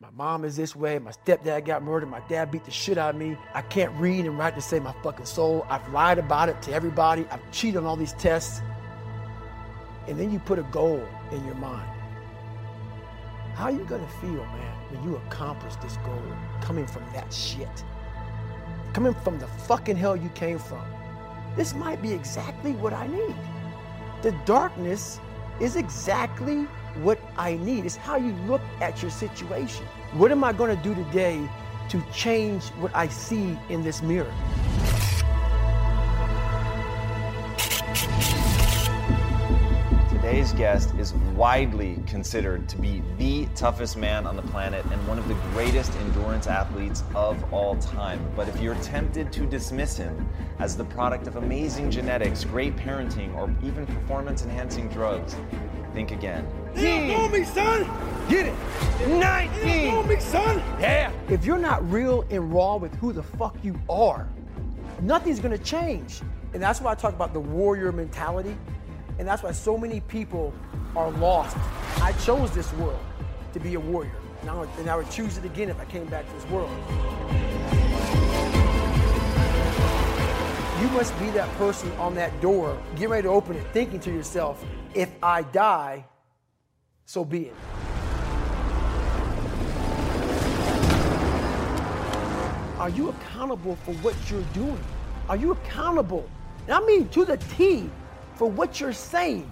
My mom is this way. My stepdad got murdered. My dad beat the shit out of me. I can't read and write to save my fucking soul. I've lied about it to everybody. I've cheated on all these tests. And then you put a goal in your mind. How are you gonna feel, man, when you accomplish this goal coming from that shit? Coming from the fucking hell you came from. This might be exactly what I need. The darkness is exactly what I need. It's how you look at your situation. What am I going to do today to change what I see in this mirror? Today's guest is widely considered to be the toughest man on the planet and one of the greatest endurance athletes of all time. But if you're tempted to dismiss him as the product of amazing genetics, great parenting, or even performance enhancing drugs, think again. You don't me, son! Get it! 19! You me, son! Yeah! If you're not real and raw with who the fuck you are, nothing's gonna change. And that's why I talk about the warrior mentality. And that's why so many people are lost. I chose this world to be a warrior. And I, would, and I would choose it again if I came back to this world. You must be that person on that door, get ready to open it, thinking to yourself, if I die, so be it. Are you accountable for what you're doing? Are you accountable? And I mean to the T for what you're saying.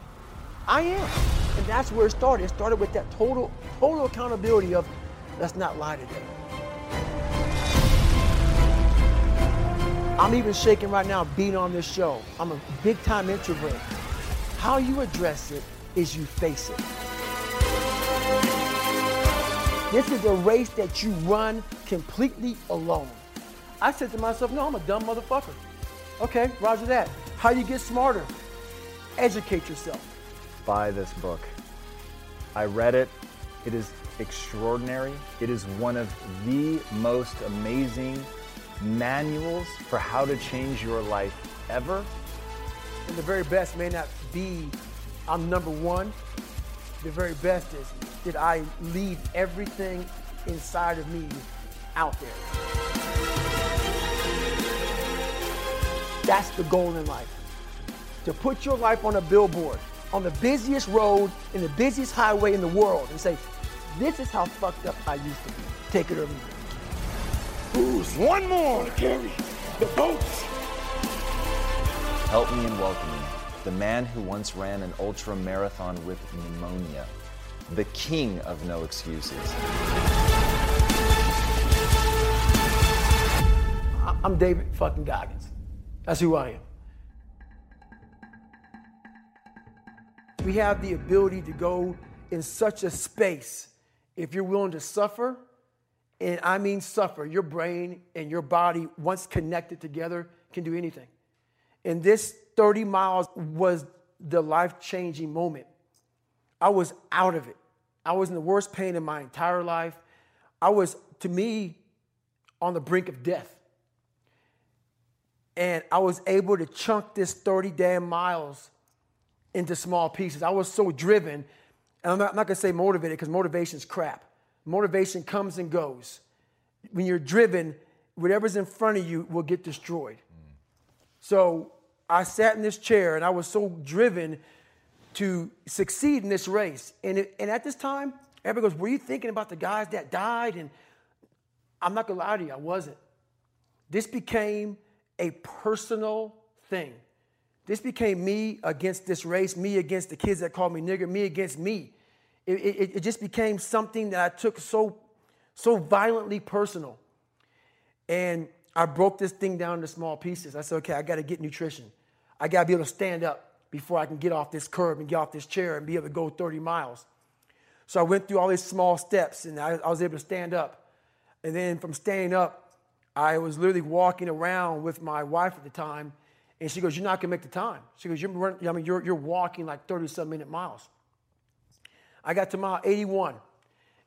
I am. And that's where it started. It started with that total, total accountability of let's not lie today. I'm even shaking right now being on this show. I'm a big time introvert. How you address it is you face it. This is a race that you run completely alone. I said to myself, no, I'm a dumb motherfucker. Okay, roger that. How do you get smarter? Educate yourself. Buy this book. I read it. It is extraordinary. It is one of the most amazing manuals for how to change your life ever. And the very best may not be I'm number one. The very best is did I leave everything inside of me out there? That's the goal in life. To put your life on a billboard, on the busiest road, in the busiest highway in the world, and say, this is how fucked up I used to be. Take it or leave it. Who's one more to carry the boats? Help me in welcoming the man who once ran an ultra marathon with pneumonia, the king of no excuses. I'm David fucking Goggins. That's who I am. We have the ability to go in such a space if you're willing to suffer, and I mean suffer. Your brain and your body, once connected together, can do anything. And this 30 miles was the life changing moment. I was out of it. I was in the worst pain in my entire life. I was, to me, on the brink of death. And I was able to chunk this 30 damn miles into small pieces. I was so driven, and I'm not, I'm not gonna say motivated because motivation's crap. Motivation comes and goes. When you're driven, whatever's in front of you will get destroyed. So I sat in this chair and I was so driven to succeed in this race. And, it, and at this time, everybody goes, Were you thinking about the guys that died? And I'm not gonna lie to you, I wasn't. This became a personal thing. This became me against this race, me against the kids that called me nigger, me against me. It, it, it just became something that I took so, so violently personal. And I broke this thing down into small pieces. I said, okay, I got to get nutrition. I got to be able to stand up before I can get off this curb and get off this chair and be able to go 30 miles. So I went through all these small steps and I, I was able to stand up. And then from standing up, I was literally walking around with my wife at the time. And she goes, You're not going to make the time. She goes, you're, running, I mean, you're, you're walking like 30 some minute miles. I got to mile 81.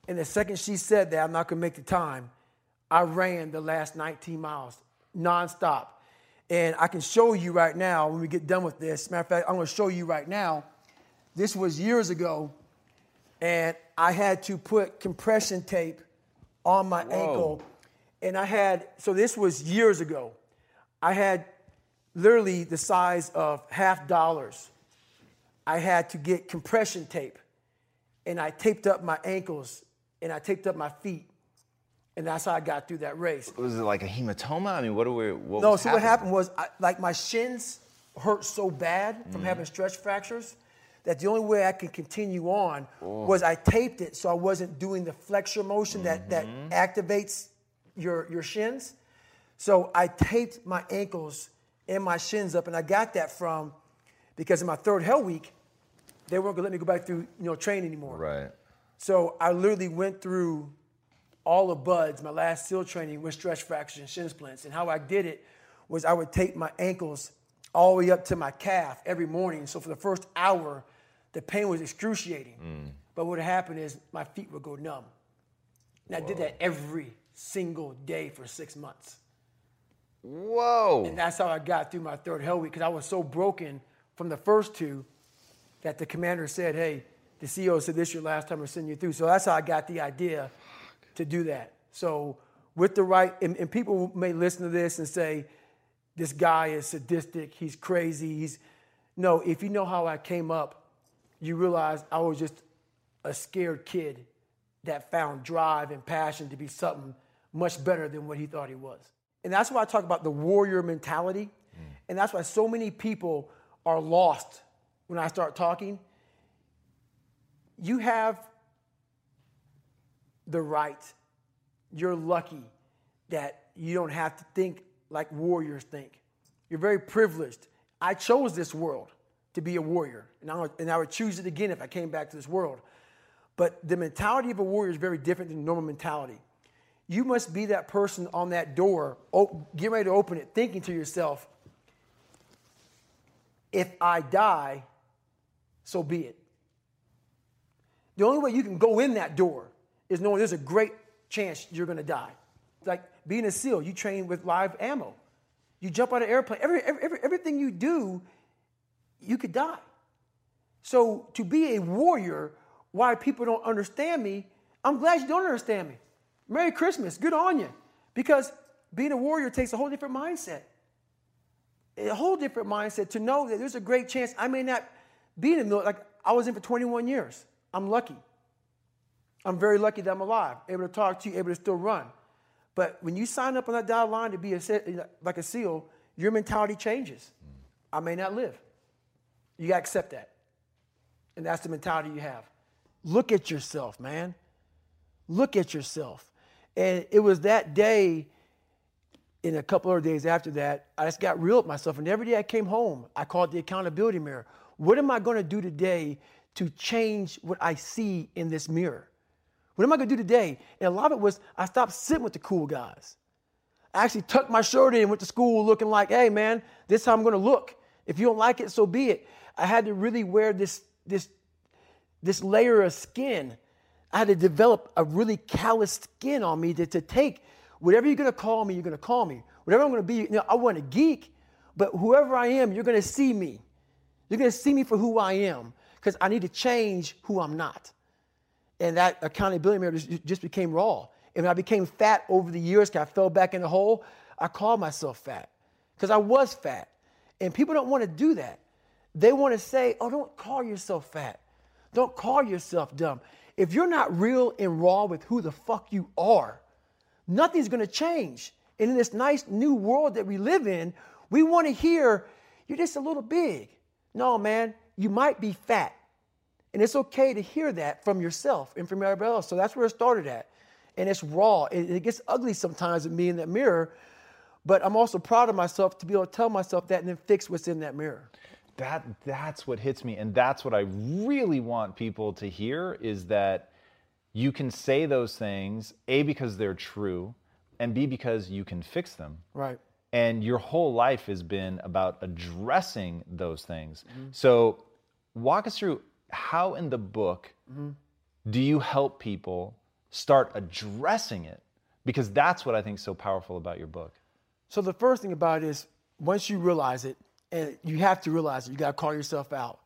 And the second she said that, I'm not going to make the time, I ran the last 19 miles nonstop. And I can show you right now when we get done with this. Matter of fact, I'm going to show you right now. This was years ago, and I had to put compression tape on my ankle. And I had, so this was years ago. I had literally the size of half dollars. I had to get compression tape and I taped up my ankles and I taped up my feet. And that's how I got through that race. Was it like a hematoma? I mean, what do we? What No, so what happened was, I, like my shins hurt so bad from having mm. stretch fractures that the only way I could continue on was I taped it so I wasn't doing the flexor motion that, that mm-hmm. activates your, your shins. So I taped my ankles and my shins up, and I got that from because in my third hell week, they weren't gonna let me go back through you know train anymore. Right. So I literally went through all of BUD/S, my last SEAL training with stretch fractures and shin splints. And how I did it was I would tape my ankles all the way up to my calf every morning. So for the first hour, the pain was excruciating. Mm. But what would happen is my feet would go numb. And I did that every single day for six months. Whoa. And that's how I got through my third hell week because I was so broken from the first two that the commander said, hey, the CEO said this is your last time we're sending you through. So that's how I got the idea to do that. So with the right, and, and people may listen to this and say, this guy is sadistic, he's crazy, he's, no, if you know how I came up, you realize I was just a scared kid that found drive and passion to be something much better than what he thought he was. And that's why I talk about the warrior mentality. Mm. And that's why so many people are lost when I start talking. You have the right, you're lucky that you don't have to think like warriors think. You're very privileged. I chose this world to be a warrior, and I, would, and I would choose it again if I came back to this world. But the mentality of a warrior is very different than normal mentality. You must be that person on that door, get ready to open it, thinking to yourself, if I die, so be it. The only way you can go in that door is knowing there's a great chance you're going to die. Like being a SEAL, you train with live ammo. You jump out of airplane. Every, every, every, everything you do, you could die. So to be a warrior, why people don't understand me, I'm glad you don't understand me. Merry Christmas, good on you. Because being a warrior takes a whole different mindset. A whole different mindset to know that there's a great chance I may not be in the military. Like I was in for 21 years. I'm lucky. I'm very lucky that I'm alive, able to talk to you, able to still run. But when you sign up on that dotted line to be a, like a SEAL, your mentality changes. Mm. I may not live. You got to accept that. And that's the mentality you have. Look at yourself, man. Look at yourself. And it was that day, and a couple other days after that, I just got real with myself. And every day I came home, I called the accountability mirror. What am I going to do today to change what I see in this mirror? What am I going to do today? And a lot of it was I stopped sitting with the cool guys. I actually tucked my shirt in and went to school looking like, hey, man, this is how I'm going to look. If you don't like it, so be it. I had to really wear this, this, this layer of skin. I had to develop a really callous skin on me to, to take whatever you're going to call me, you're going to call me. Whatever I'm going to be, you know, I want a geek, but whoever I am, you're going to see me. You're going to see me for who I am because I need to change who I'm not. And that accountability mirror just, just became raw. And when I became fat over the years, I fell back in the hole, I called myself fat because I was fat. And people don't want to do that. They want to say, oh, don't call yourself fat. Don't call yourself dumb. If you're not real and raw with who the fuck you are, nothing's going to change. And in this nice new world that we live in, we want to hear, you're just a little big. No, man, you might be fat. And it's okay to hear that from yourself and from everybody else. So that's where it started at. And it's raw. It, it gets ugly sometimes with me in that mirror. But I'm also proud of myself to be able to tell myself that and then fix what's in that mirror. that that's what hits me and that's what i really want people to hear is that you can say those things a because they're true and b because you can fix them Right. and your whole life has been about addressing those things mm-hmm. so walk us through how in the book do you help people start addressing it because that's what i think is so powerful about your book So the first thing about it is once you realize it, and you have to realize it, you got to call yourself out.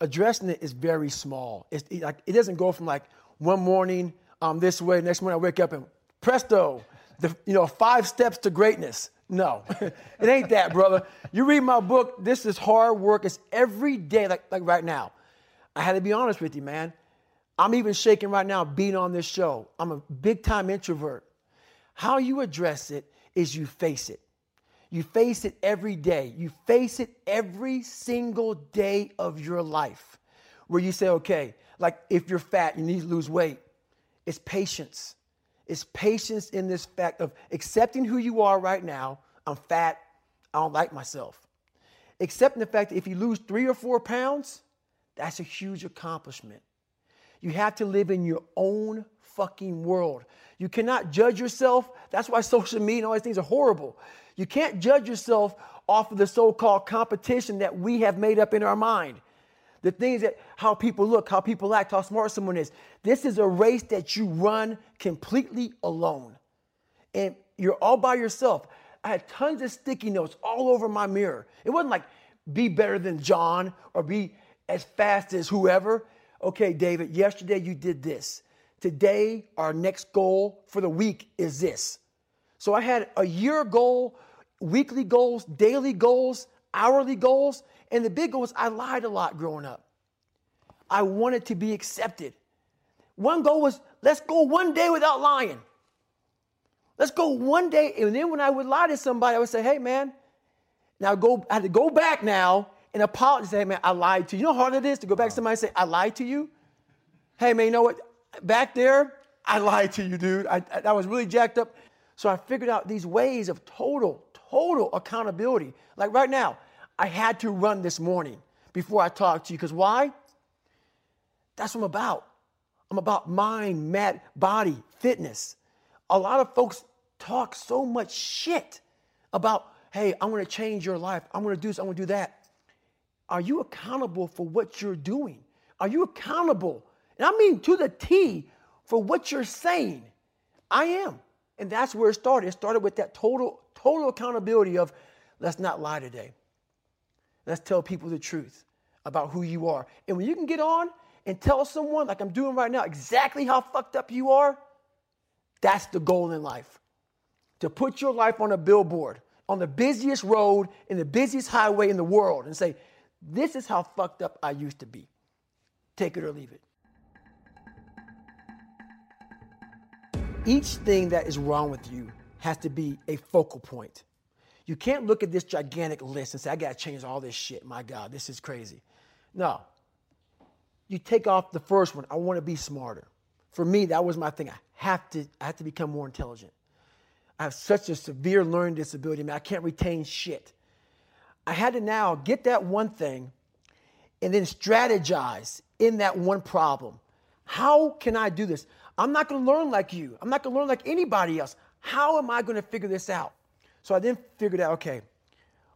Addressing it is very small. It's it, like it doesn't go from like one morning um, this way, next morning I wake up and presto, the, you know, five steps to greatness. No, it ain't that, brother. You read my book, this is hard work. It's every day, like, like right now. I had to be honest with you, man. I'm even shaking right now being on this show. I'm a big time introvert. How you address it is you face it. You face it every day. You face it every single day of your life where you say, okay, like if you're fat, you need to lose weight. It's patience. It's patience in this fact of accepting who you are right now. I'm fat. I don't like myself. Accepting the fact that if you lose three or four pounds, that's a huge accomplishment. You have to live in your own fucking world. You cannot judge yourself. That's why social media and all these things are horrible. You can't judge yourself off of the so called competition that we have made up in our mind. The things that how people look, how people act, how smart someone is. This is a race that you run completely alone. And you're all by yourself. I had tons of sticky notes all over my mirror. It wasn't like be better than John or be as fast as whoever. Okay, David, yesterday you did this. Today, our next goal for the week is this. So I had a year goal, weekly goals, daily goals, hourly goals, and the big goal was I lied a lot growing up. I wanted to be accepted. One goal was let's go one day without lying. Let's go one day. And then when I would lie to somebody, I would say, hey man, now go, I had to go back now and apologize. Hey man, I lied to you. You know how hard it is to go back to somebody and say, I lied to you? Hey man, you know what? Back there, I lied to you, dude. I, I, I was really jacked up. So I figured out these ways of total, total accountability. Like right now, I had to run this morning before I talked to you. Because why? That's what I'm about. I'm about mind, mat, body, fitness. A lot of folks talk so much shit about, hey, I'm gonna change your life. I'm gonna do this, I'm gonna do that. Are you accountable for what you're doing? Are you accountable? And I mean to the T for what you're saying. I am. And that's where it started. It started with that total, total accountability of let's not lie today. Let's tell people the truth about who you are. And when you can get on and tell someone, like I'm doing right now, exactly how fucked up you are, that's the goal in life. To put your life on a billboard, on the busiest road, in the busiest highway in the world, and say, this is how fucked up I used to be. Take it or leave it. Each thing that is wrong with you has to be a focal point. You can't look at this gigantic list and say, I got to change all this shit. My God, this is crazy. No. You take off the first one. I want to be smarter. For me, that was my thing. I have to, I have to become more intelligent. I have such a severe learning disability, man. I can't retain shit. I had to now get that one thing and then strategize in that one problem. How can I do this? I'm not going to learn like you. I'm not going to learn like anybody else. How am I going to figure this out? So I then figured out, okay,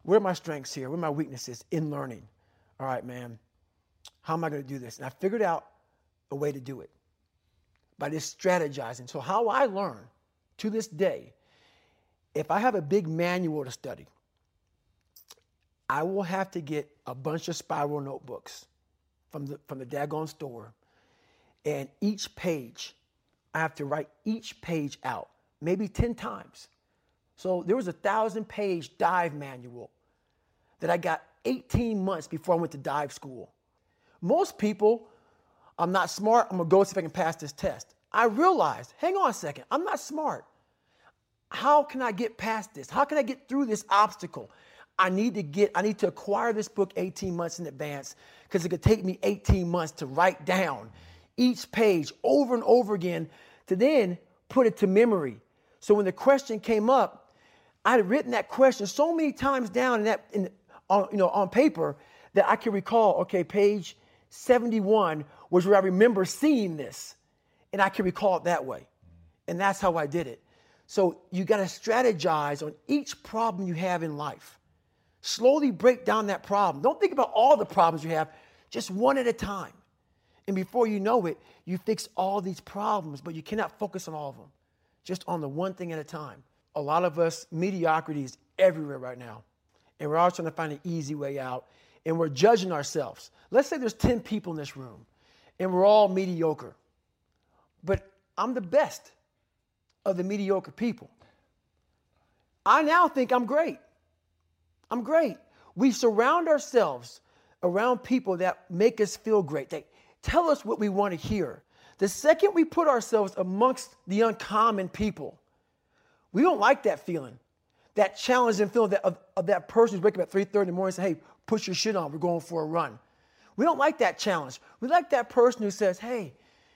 where are my strengths here? Where are my weaknesses in learning? All right, man, how am I going to do this? And I figured out a way to do it by just strategizing. So, how I learn to this day, if I have a big manual to study, I will have to get a bunch of spiral notebooks from the, from the daggone store. And each page, I have to write each page out, maybe 10 times. So there was a thousand page dive manual that I got 18 months before I went to dive school. Most people, I'm not smart, I'm gonna go see if I can pass this test. I realized, hang on a second, I'm not smart. How can I get past this? How can I get through this obstacle? I need to get, I need to acquire this book 18 months in advance because it could take me 18 months to write down each page over and over again to then put it to memory. So when the question came up, I had written that question so many times down in that, in, on, you know, on paper that I can recall, okay, page 71 was where I remember seeing this. And I can recall it that way. And that's how I did it. So you got to strategize on each problem you have in life. Slowly break down that problem. Don't think about all the problems you have, just one at a time. And before you know it, you fix all these problems, but you cannot focus on all of them, just on the one thing at a time a lot of us, mediocrity is everywhere right now. And we're all trying to find an easy way out. And we're judging ourselves. Let's say there's 10 people in this room and we're all mediocre. But I'm the best. of the mediocre people. I now think I'm great. I'm great. We surround ourselves around people that make us feel great. They tell us what we want to hear. The second we put ourselves amongst the uncommon people, we don't like that feeling, that challenging feeling that, of, of that person who's waking up at 3.30 in the morning and say, hey, put your shit on, we're going for a run. We don't like that challenge. We like that person who says, hey,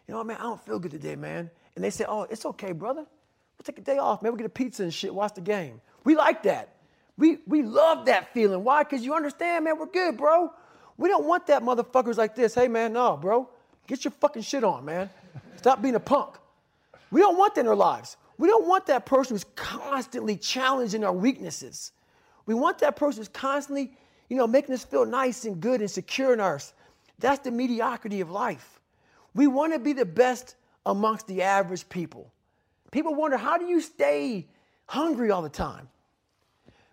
you know what, man, I don't feel good today, man. And they say, oh, it's okay, brother. We'll take a day off, man. We'll get a pizza and shit, watch the game. We like that. We, we love that feeling. Why? Because you understand, man, we're good, bro. We don't want that motherfuckers like this. Hey, man, no, bro. Get your fucking shit on, man. Stop being a punk. We don't want that in our lives. We don't want that person who's constantly challenging our weaknesses. We want that person who's constantly, you know, making us feel nice and good and secure in us. That's the mediocrity of life. We want to be the best amongst the average people. People wonder, how do you stay hungry all the time?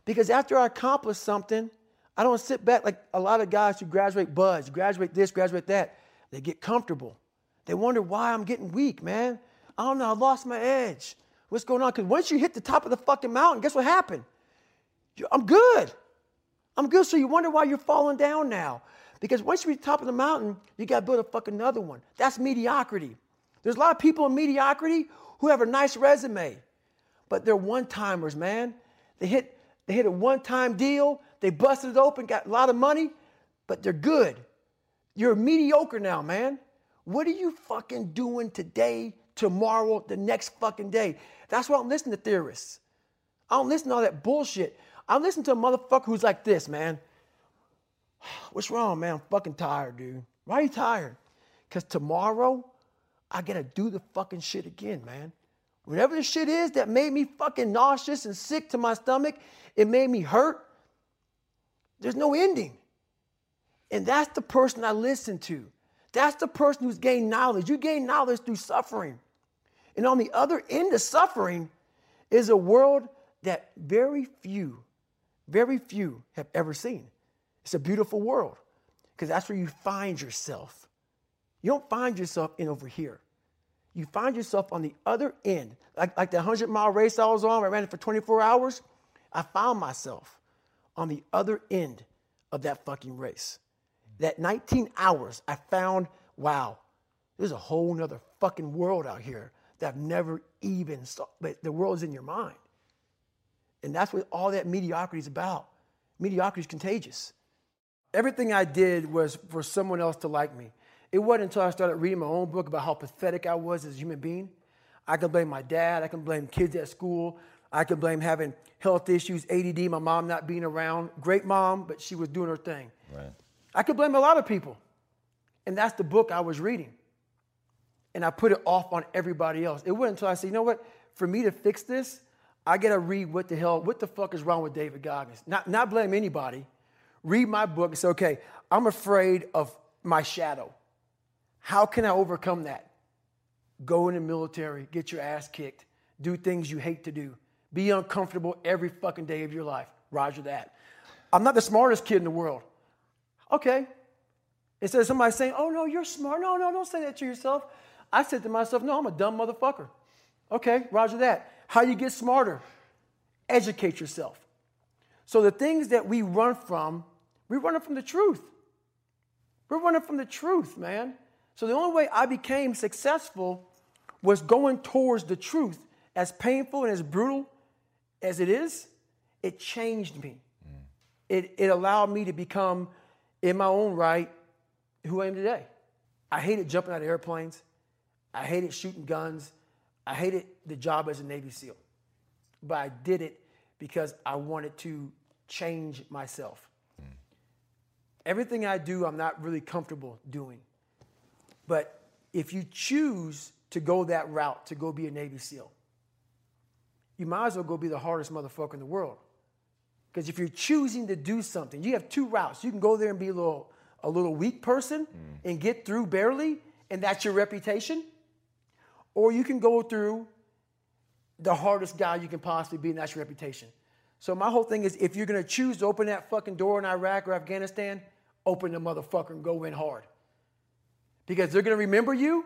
Because after I accomplish something, I don't sit back like a lot of guys who graduate BUD/S, graduate this, graduate that. They get comfortable. They wonder why I'm getting weak, man. I don't know, I lost my edge. What's going on? Because once you hit the top of the fucking mountain, guess what happened? I'm good. I'm good. So you wonder why you're falling down now. Because once you reach the top of the mountain, you got to build a fucking another one. That's mediocrity. There's a lot of people in mediocrity who have a nice resume, but they're one timers, man. They hit, they hit a one time deal, they busted it open, got a lot of money, but they're good. You're mediocre now, man. What are you fucking doing today, tomorrow, the next fucking day? That's why I'm listening to theorists. I don't listen to all that bullshit. I listen to a motherfucker who's like this, man. What's wrong, man? I'm fucking tired, dude. Why are you tired? Because tomorrow, I gotta do the fucking shit again, man. Whatever the shit is that made me fucking nauseous and sick to my stomach, it made me hurt. There's no ending. And that's the person I listen to. That's the person who's gained knowledge. You gain knowledge through suffering. And on the other end of suffering is a world that very few, very few have ever seen. It's a beautiful world because that's where you find yourself. You don't find yourself in over here. You find yourself on the other end. Like, like the 100 mile race I was on, I ran it for 24 hours. I found myself on the other end of that fucking race. That 19 hours, I found, wow, there's a whole nother fucking world out here that I've never even saw. But the world's in your mind. And that's what all that mediocrity is about. Mediocrity is contagious. Everything I did was for someone else to like me. It wasn't until I started reading my own book about how pathetic I was as a human being. I can blame my dad, I can blame kids at school, I can blame having health issues, ADD, my mom not being around. Great mom, but she was doing her thing. Right. I could blame a lot of people. And that's the book I was reading. And I put it off on everybody else. It wasn't until I said, you know what? For me to fix this, I gotta read what the hell, what the fuck is wrong with David Goggins? Not, not blame anybody. Read my book and say, okay, I'm afraid of my shadow. How can I overcome that? Go in the military, get your ass kicked, do things you hate to do, be uncomfortable every fucking day of your life. Roger that. I'm not the smartest kid in the world. Okay. Instead of somebody saying, oh no, you're smart. No, no, don't say that to yourself. I said to myself, no, I'm a dumb motherfucker. Okay, roger that. How you get smarter? Educate yourself. So the things that we run from, we run from the truth. We're running from the truth, man. So the only way I became successful was going towards the truth. As painful and as brutal as it is, it changed me. Mm. It, it allowed me to become, in my own right, who I am today. I hated jumping out of airplanes. I hated shooting guns. I hated the job as a Navy SEAL. But I did it because I wanted to change myself. Mm. Everything I do, I'm not really comfortable doing. But if you choose to go that route, to go be a Navy SEAL, you might as well go be the hardest motherfucker in the world. Because if you're choosing to do something, you have two routes. You can go there and be a little, a little weak person mm. and get through barely, and that's your reputation. Or you can go through the hardest guy you can possibly be, and that's your reputation. So my whole thing is if you're gonna choose to open that fucking door in Iraq or Afghanistan, open the motherfucker and go in hard. Because they're gonna remember you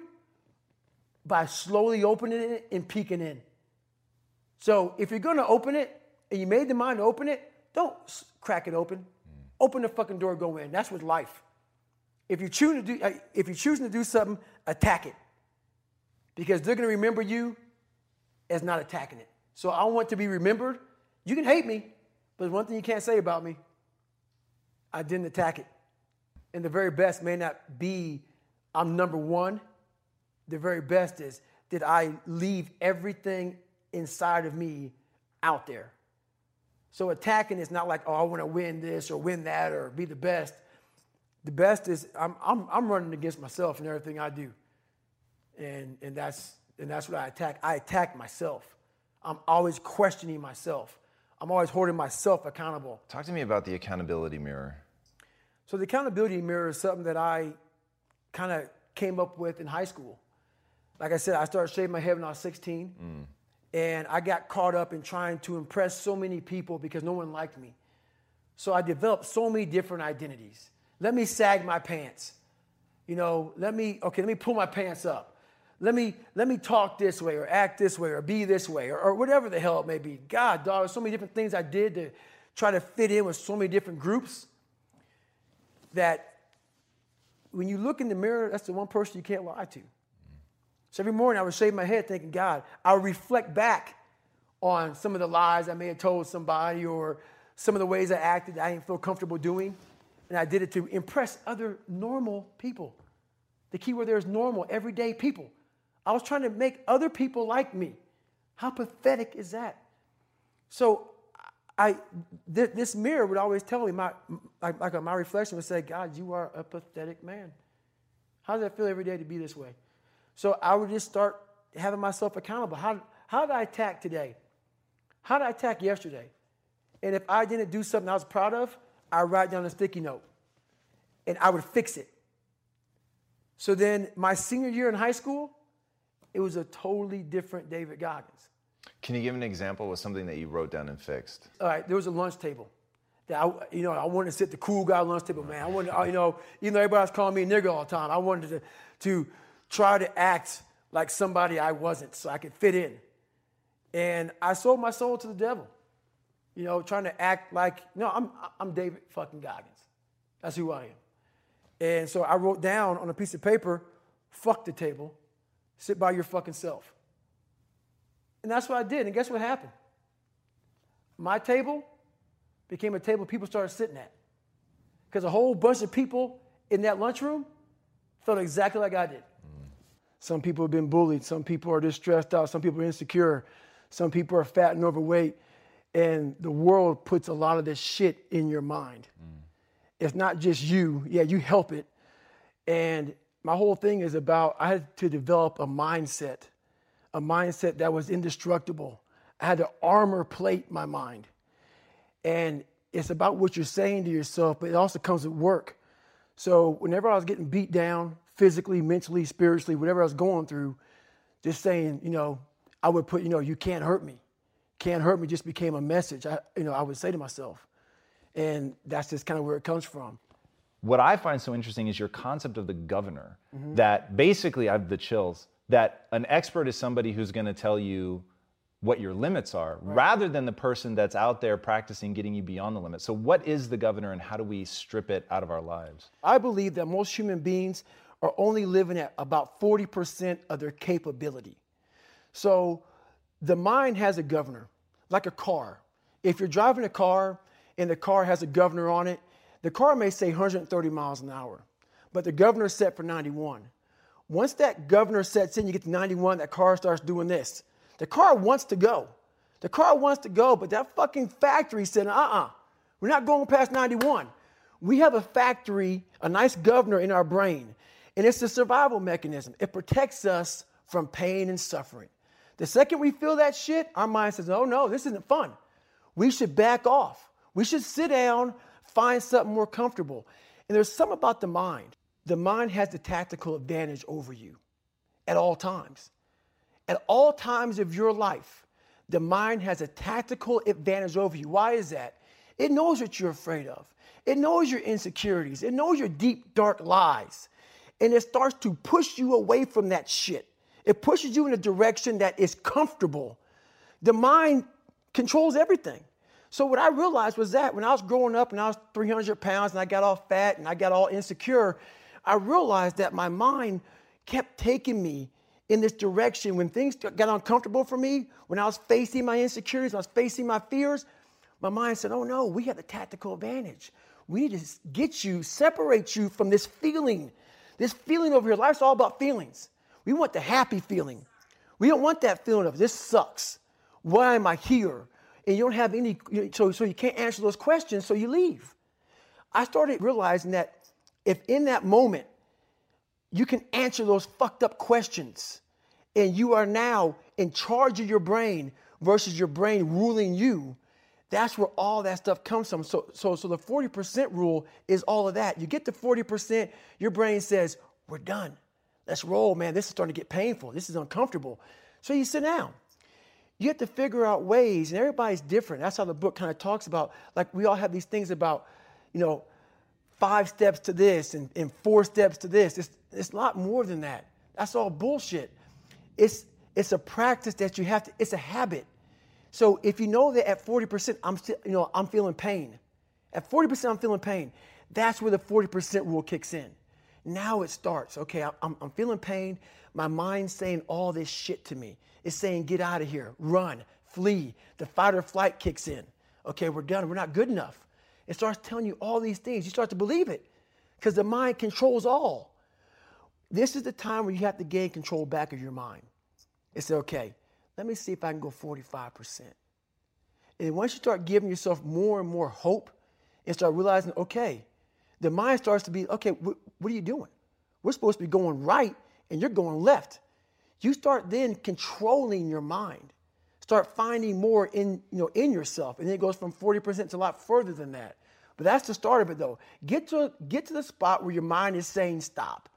by slowly opening it and peeking in. So if you're gonna open it and you made the mind to open it, don't crack it open. Open the fucking door, go in. That's with life. If you choose to do, uh, if you're choosing to do something, attack it, because they're gonna remember you as not attacking it. So I want to be remembered. You can hate me, but one thing you can't say about me, I didn't attack it. And the very best may not be I'm number one. The very best is did I leave everything inside of me out there? So attacking is not like, oh, I want to win this or win that or be the best. The best is I'm, I'm, I'm running against myself in everything I do. And, and, that's, and that's what I attack. I attack myself. I'm always questioning myself. I'm always holding myself accountable. Talk to me about the accountability mirror. So the accountability mirror is something that I kind of came up with in high school. Like I said, I started shaving my head when I was 16, mm. and I got caught up in trying to impress so many people because no one liked me. So I developed so many different identities. Let me sag my pants. You know, let me okay, let me pull my pants up. Let me let me talk this way or act this way or be this way or, or whatever the hell it may be. God, dog, there's so many different things I did to try to fit in with so many different groups that when you look in the mirror, that's the one person you can't lie to. So every morning I would shave my head thinking, God, I would reflect back on some of the lies I may have told somebody or some of the ways I acted that I didn't feel comfortable doing. And I did it to impress other normal people. The key word there is normal, everyday people. I was trying to make other people like me. How pathetic is that? So I, th- this mirror would always tell me, my, like, like my reflection would say, God, you are a pathetic man. How does that feel every day to be this way? So I would just start having myself accountable. How, how did I attack today? How did I attack yesterday? And if I didn't do something I was proud of, I write down a sticky note and I would fix it. So then my senior year in high school, it was a totally different David Goggins. Can you give an example of something that you wrote down and fixed? all right, there was a lunch table. That I, you know, I wanted to sit the cool guy lunch table, man. I wanted, I- you know, even though everybody was calling me a nigga all the time, I wanted to, to try to act like somebody I wasn't so I could fit in. And I sold my soul to the devil, you know, trying to act like, no, I'm, I'm David fucking Goggins. That's who I am. And so I wrote down on a piece of paper, fuck the table, sit by your fucking self. And that's what I did. And guess what happened? My table became a table people started sitting at. Because a whole bunch of people in that lunchroom felt exactly like I did. Some people have been bullied. Some people are just stressed out. Some people are insecure. Some people are fat and overweight. And the world puts a lot of this shit in your mind. It's not just you. Yeah, you help it. And my whole thing is about I had to develop a mindset, a mindset that was indestructible. I had to armor plate my mind. And it's about what you're saying to yourself, but it also comes with work. So whenever I was getting beat down, physically, mentally, spiritually, whatever I was going through, just saying, you know, I would put, you know, you can't hurt me. Can't hurt me just became a message. I, you know, I would say to myself. And that's just kind of where it comes from. what I find so interesting is your concept of the governor. Mm-hmm. That basically, I have the chills. That an expert is somebody who's going to tell you what your limits are, rather than the person that's out there practicing getting you beyond the limit. So, what is the governor, and how do we strip it out of our lives? I believe that most human beings are only living at about 40% of their capability. So the mind has a governor, like a car. If you're driving a car and the car has a governor on it, the car may say 130 miles an hour, but the governor's set for 91. Once that governor sets in, you get to 91, that car starts doing this. The car wants to go. The car wants to go, but that fucking factory said, uh uh-uh, uh, we are not going past 91. We have a factory, a nice governor in our brain, and it's a survival mechanism. It protects us from pain and suffering. The second we feel that shit, our mind says, oh no, this isn't fun. We should back off. We should sit down, find something more comfortable. And there's something about the mind. The mind has the tactical advantage over you at all times. At all times of your life, the mind has a tactical advantage over you. Why is that? It knows what you're afraid of. It knows your insecurities. It knows your deep, dark lies. And it starts to push you away from that shit. It pushes you in a direction that is comfortable. The mind controls everything. So what I realized was that when I was growing up and I was 300 pounds and I got all fat and I got all insecure, I realized that my mind kept taking me in this direction. When things got uncomfortable for me, when I was facing my insecurities, I was facing my fears, my mind said, oh no, we have the tactical advantage. We need to get you, separate you from this feeling. This feeling over here, life's all about feelings. We want the happy feeling. We don't want that feeling of this sucks. Why am I here? And you don't have any, so, so you can't answer those questions, so you leave. I started realizing that if in that moment you can answer those fucked up questions and you are now in charge of your brain versus your brain ruling you, that's where all that stuff comes from. So, so, so the 40% rule is all of that. You get to 40%, your brain says, We're done. Let's roll, man. This is starting to get painful. This is uncomfortable. So you sit down. You have to figure out ways, and everybody's different. That's how the book kind of talks about. Like we all have these things about, you know, five steps to this and, and four steps to this. It's, it's a lot more than that. That's all bullshit. It's, it's a practice that you have to, it's a habit. So if you know that at 40%, I'm still, you know, I'm feeling pain. At 40%, I'm feeling pain. That's where the 40% rule kicks in. Now it starts. Okay, I'm, I'm feeling pain. My mind's saying all this shit to me. It's saying, get out of here, run, flee. The fight or flight kicks in. Okay, we're done. We're not good enough. It starts telling you all these things. You start to believe it because the mind controls all. This is the time where you have to gain control back of your mind. It's okay, let me see if I can go 45%. And once you start giving yourself more and more hope and start realizing, okay, the mind starts to be, okay, wh- what are you doing? We're supposed to be going right and you're going left. You start then controlling your mind. Start finding more in, you know, in yourself. And then it goes from 40% to a lot further than that. But that's the start of it though. Get to, get to the spot where your mind is saying stop.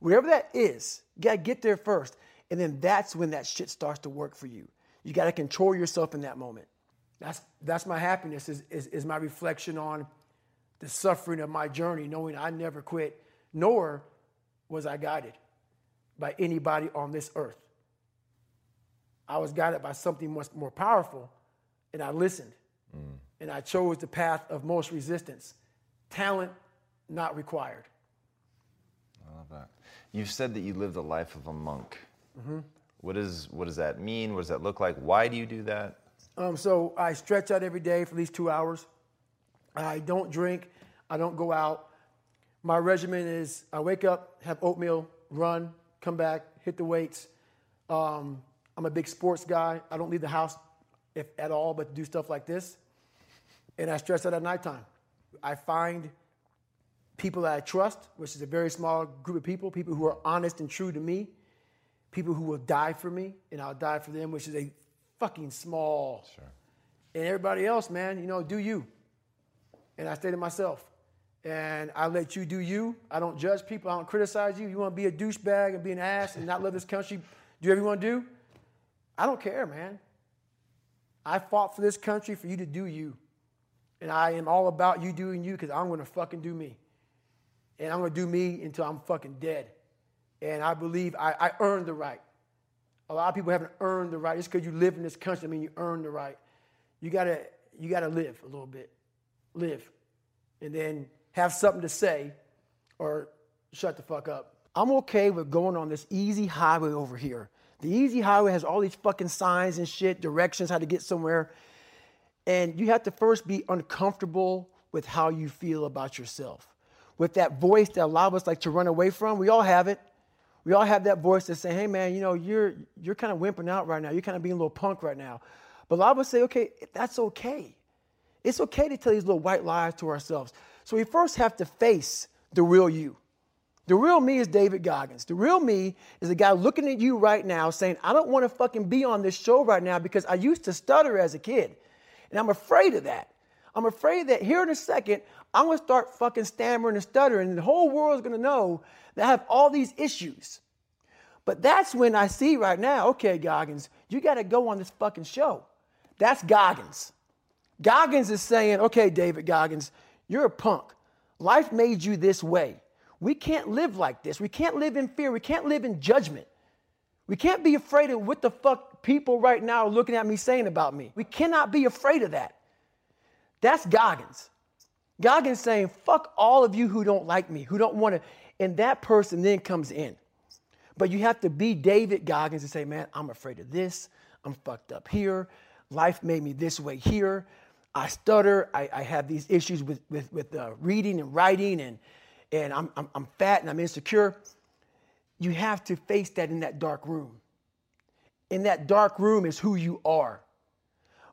Wherever that is, you gotta get there first. And then that's when that shit starts to work for you. You gotta control yourself in that moment. That's, that's my happiness, is, is, is my reflection on the suffering of my journey, knowing I never quit, nor was I guided by anybody on this earth. I was guided by something much more powerful, and I listened. Mm. And I chose the path of most resistance. Talent not required. I love that. You've said that you live the life of a monk. Mm-hmm. What, is, what does that mean? What does that look like? Why do you do that? Um, so I stretch out every day for at least two hours. I don't drink. I don't go out. My regimen is I wake up, have oatmeal, run, come back, hit the weights. Um, I'm a big sports guy. I don't leave the house if at all, but do stuff like this. And I stress out at nighttime. I find people that I trust, which is a very small group of people, people who are honest and true to me, people who will die for me, and I'll die for them, which is a fucking small. Sure. And everybody else, man, you know, do you. And I stay to myself. And I let you do you. I don't judge people. I don't criticize you. You want to be a douchebag and be an ass and not love this country, do you want to do. I don't care, man. I fought for this country for you to do you. And I am all about you doing you because I'm going to fucking do me. And I'm going to do me until I'm fucking dead. And I believe I, I earned the right. A lot of people haven't earned the right. Just because you live in this country, I mean, you earned the right. You gotta, you gotta live a little bit. Live. And then have something to say or shut the fuck up. I'm okay with going on this easy highway over here. The easy highway has all these fucking signs and shit, directions, how to get somewhere. And you have to first be uncomfortable with how you feel about yourself. With that voice that a lot of us like to run away from, we all have it. We all have that voice that say, hey man, you know, you're you're kind of wimping out right now. You're kind of being a little punk right now. But a lot of us say, okay, that's okay. It's okay to tell these little white lies to ourselves. So we first have to face the real you. The real me is David Goggins. The real me is a guy looking at you right now saying, I don't want to fucking be on this show right now because I used to stutter as a kid. And I'm afraid of that. I'm afraid that here in a second, I'm going to start fucking stammering and stuttering, and the whole world's going to know that I have all these issues. But that's when I see right now, okay, Goggins, you got to go on this fucking show. That's Goggins. Goggins is saying, okay, David Goggins, you're a punk. Life made you this way. We can't live like this. We can't live in fear. We can't live in judgment. We can't be afraid of what the fuck people right now are looking at me saying about me. We cannot be afraid of that. That's Goggins. Goggins saying, fuck all of you who don't like me, who don't want to. And that person then comes in. But you have to be David Goggins and say, man, I'm afraid of this. I'm fucked up here. Life made me this way here. I stutter. I, I have these issues with, with, with uh, reading and writing, and, and I'm, I'm, I'm fat and I'm insecure. You have to face that in that dark room. In that dark room is who you are.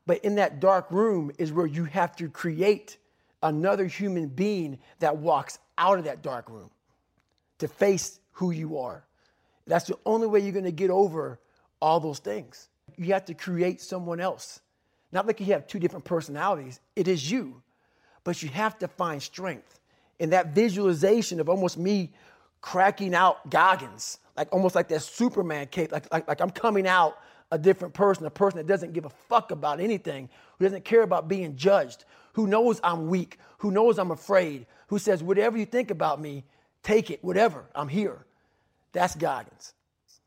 But in that dark room is where you have to create another human being that walks out of that dark room to face who you are. That's the only way you're going to get over all those things. You have to create someone else. Not like you have two different personalities, it is you. But you have to find strength. In that visualization of almost me cracking out Goggins, like almost like that Superman cape, like, like, like I'm coming out a different person, a person that doesn't give a fuck about anything, who doesn't care about being judged, who knows I'm weak, who knows I'm afraid, who says, whatever you think about me, take it, whatever, I'm here. That's Goggins.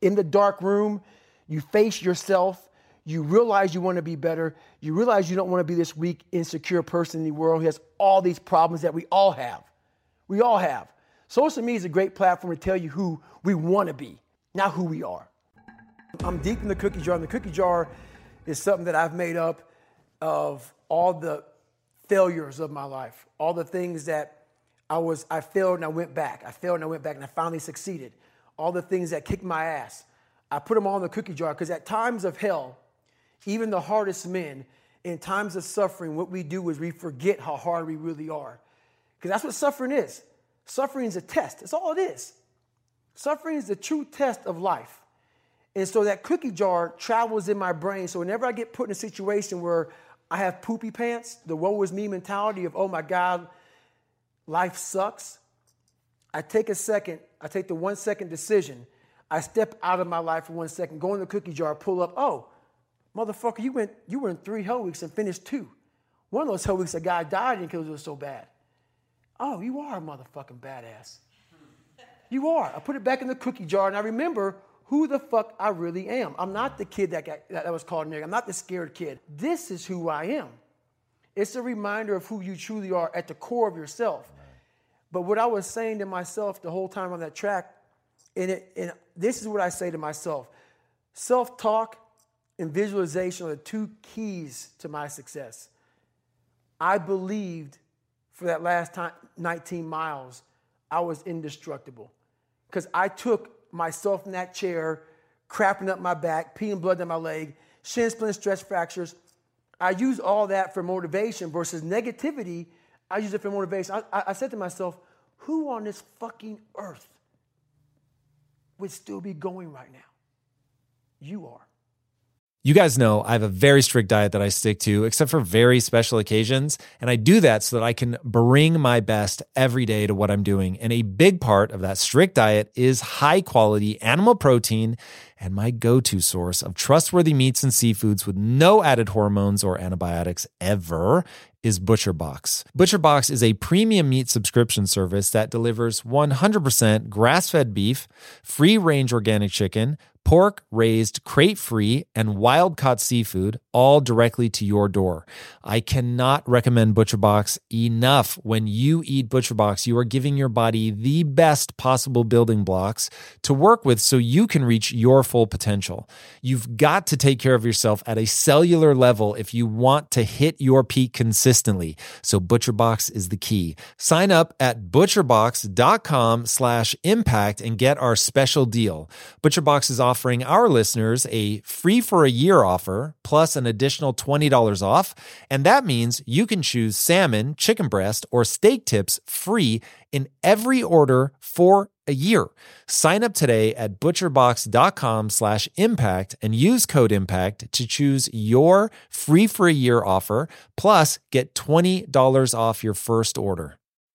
In the dark room, you face yourself, you realize you want to be better, you realize you don't want to be this weak, insecure person in the world who has all these problems that we all have. We all have. Social media is a great platform to tell you who we want to be, not who we are. I'm deep in the cookie jar, and the cookie jar is something that I've made up of all the failures of my life, all the things that I was, I failed and I went back. I failed and I went back and I finally succeeded. All the things that kicked my ass. I put them all in the cookie jar because at times of hell, even the hardest men, in times of suffering, what we do is we forget how hard we really are. Because that's what suffering is. Suffering is a test. That's all it is. Suffering is the true test of life. And so that cookie jar travels in my brain. So whenever I get put in a situation where I have poopy pants, the woe is me mentality of, oh my God, life sucks, I take a second, I take the one second decision. I step out of my life for one second, go in the cookie jar, pull up, oh, motherfucker, you went, you were in three hell weeks and finished two. One of those hell weeks, a guy died because it was so bad. Oh, you are a motherfucking badass. You are. I put it back in the cookie jar and I remember who the fuck I really am. I'm not the kid that, got, that was called nigga. I'm not the scared kid. This is who I am. It's a reminder of who you truly are at the core of yourself. But what I was saying to myself the whole time on that track, and, it, and this is what I say to myself self talk and visualization are the two keys to my success. I believed for that last time, 19 miles, I was indestructible because I took myself in that chair, crapping up my back, peeing blood down my leg, shin splints, stress fractures. I use all that for motivation versus negativity. I use it for motivation. I, I said to myself, who on this fucking earth would still be going right now? You are. You guys know I have a very strict diet that I stick to, except for very special occasions. And I do that so that I can bring my best every day to what I'm doing. And a big part of that strict diet is high quality animal protein and my go to source of trustworthy meats and seafoods with no added hormones or antibiotics ever is ButcherBox. ButcherBox is a premium meat subscription service that delivers 100% grass fed beef, free range organic chicken pork raised crate free and wild caught seafood all directly to your door. I cannot recommend ButcherBox enough. When you eat ButcherBox, you are giving your body the best possible building blocks to work with so you can reach your full potential. You've got to take care of yourself at a cellular level if you want to hit your peak consistently. So ButcherBox is the key. Sign up at butcherbox.com slash impact and get our special deal. ButcherBox is offering our listeners a free for a year offer plus an additional $20 off. And that means you can choose salmon, chicken breast, or steak tips free in every order for a year. Sign up today at butcherbox.com slash impact and use code impact to choose your free for a year offer. Plus, get $20 off your first order.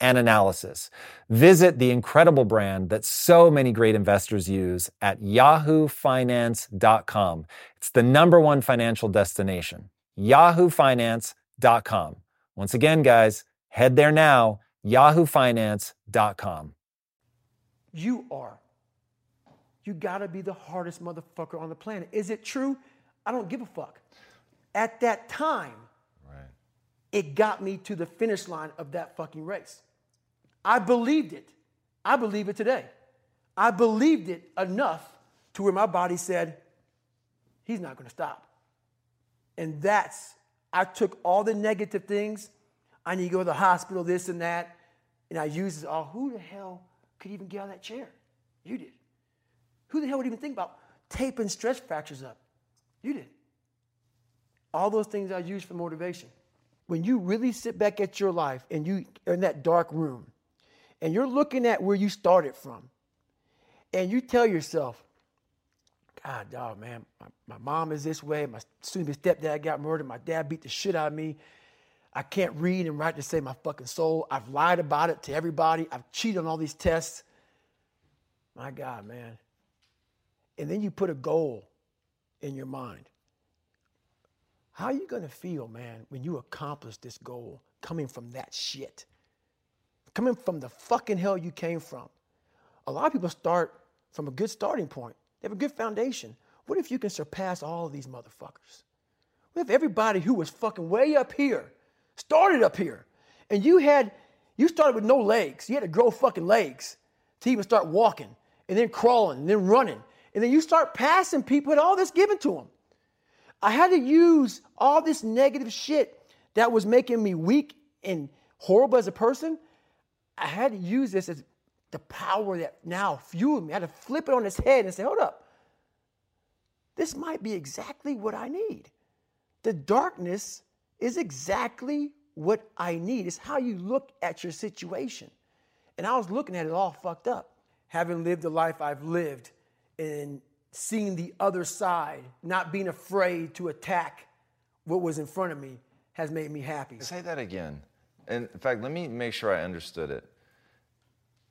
and analysis. Visit the incredible brand that so many great investors use at yahoofinance.com. It's the number one financial destination. yahoofinance.com. Once again, guys, head there now, yahoofinance.com. You are. You gotta be the hardest motherfucker on the planet. Is it true? I don't give a fuck. At that time. It got me to the finish line of that fucking race. I believed it. I believe it today. I believed it enough to where my body said, he's not gonna stop. And that's, I took all the negative things. I need to go to the hospital, this and that. And I used it all. Who the hell could even get of that chair? You did. Who the hell would even think about taping stress fractures up? You did. All those things I used for motivation. When you really sit back at your life and you are in that dark room and you're looking at where you started from and you tell yourself, God, dog, man, my, my mom is this way. My soon be stepdad got murdered. My dad beat the shit out of me. I can't read and write to save my fucking soul. I've lied about it to everybody. I've cheated on all these tests. My God, man. And then you put a goal in your mind. How are you going to feel, man, when you accomplish this goal coming from that shit? Coming from the fucking hell you came from. A lot of people start from a good starting point. They have a good foundation. What if you can surpass all of these motherfuckers? What if everybody who was fucking way up here started up here and you had, you started with no legs. You had to grow fucking legs to even start walking and then crawling and then running. And then you start passing people and all this given to them. I had to use all this negative shit that was making me weak and horrible as a person. I had to use this as the power that now fueled me. I had to flip it on its head and say, hold up. This might be exactly what I need. The darkness is exactly what I need. It's how you look at your situation. And I was looking at it all fucked up. Having lived the life I've lived and seeing the other side, not being afraid to attack what was in front of me, has made me happy. Say that again. And in fact, let me make sure I understood it.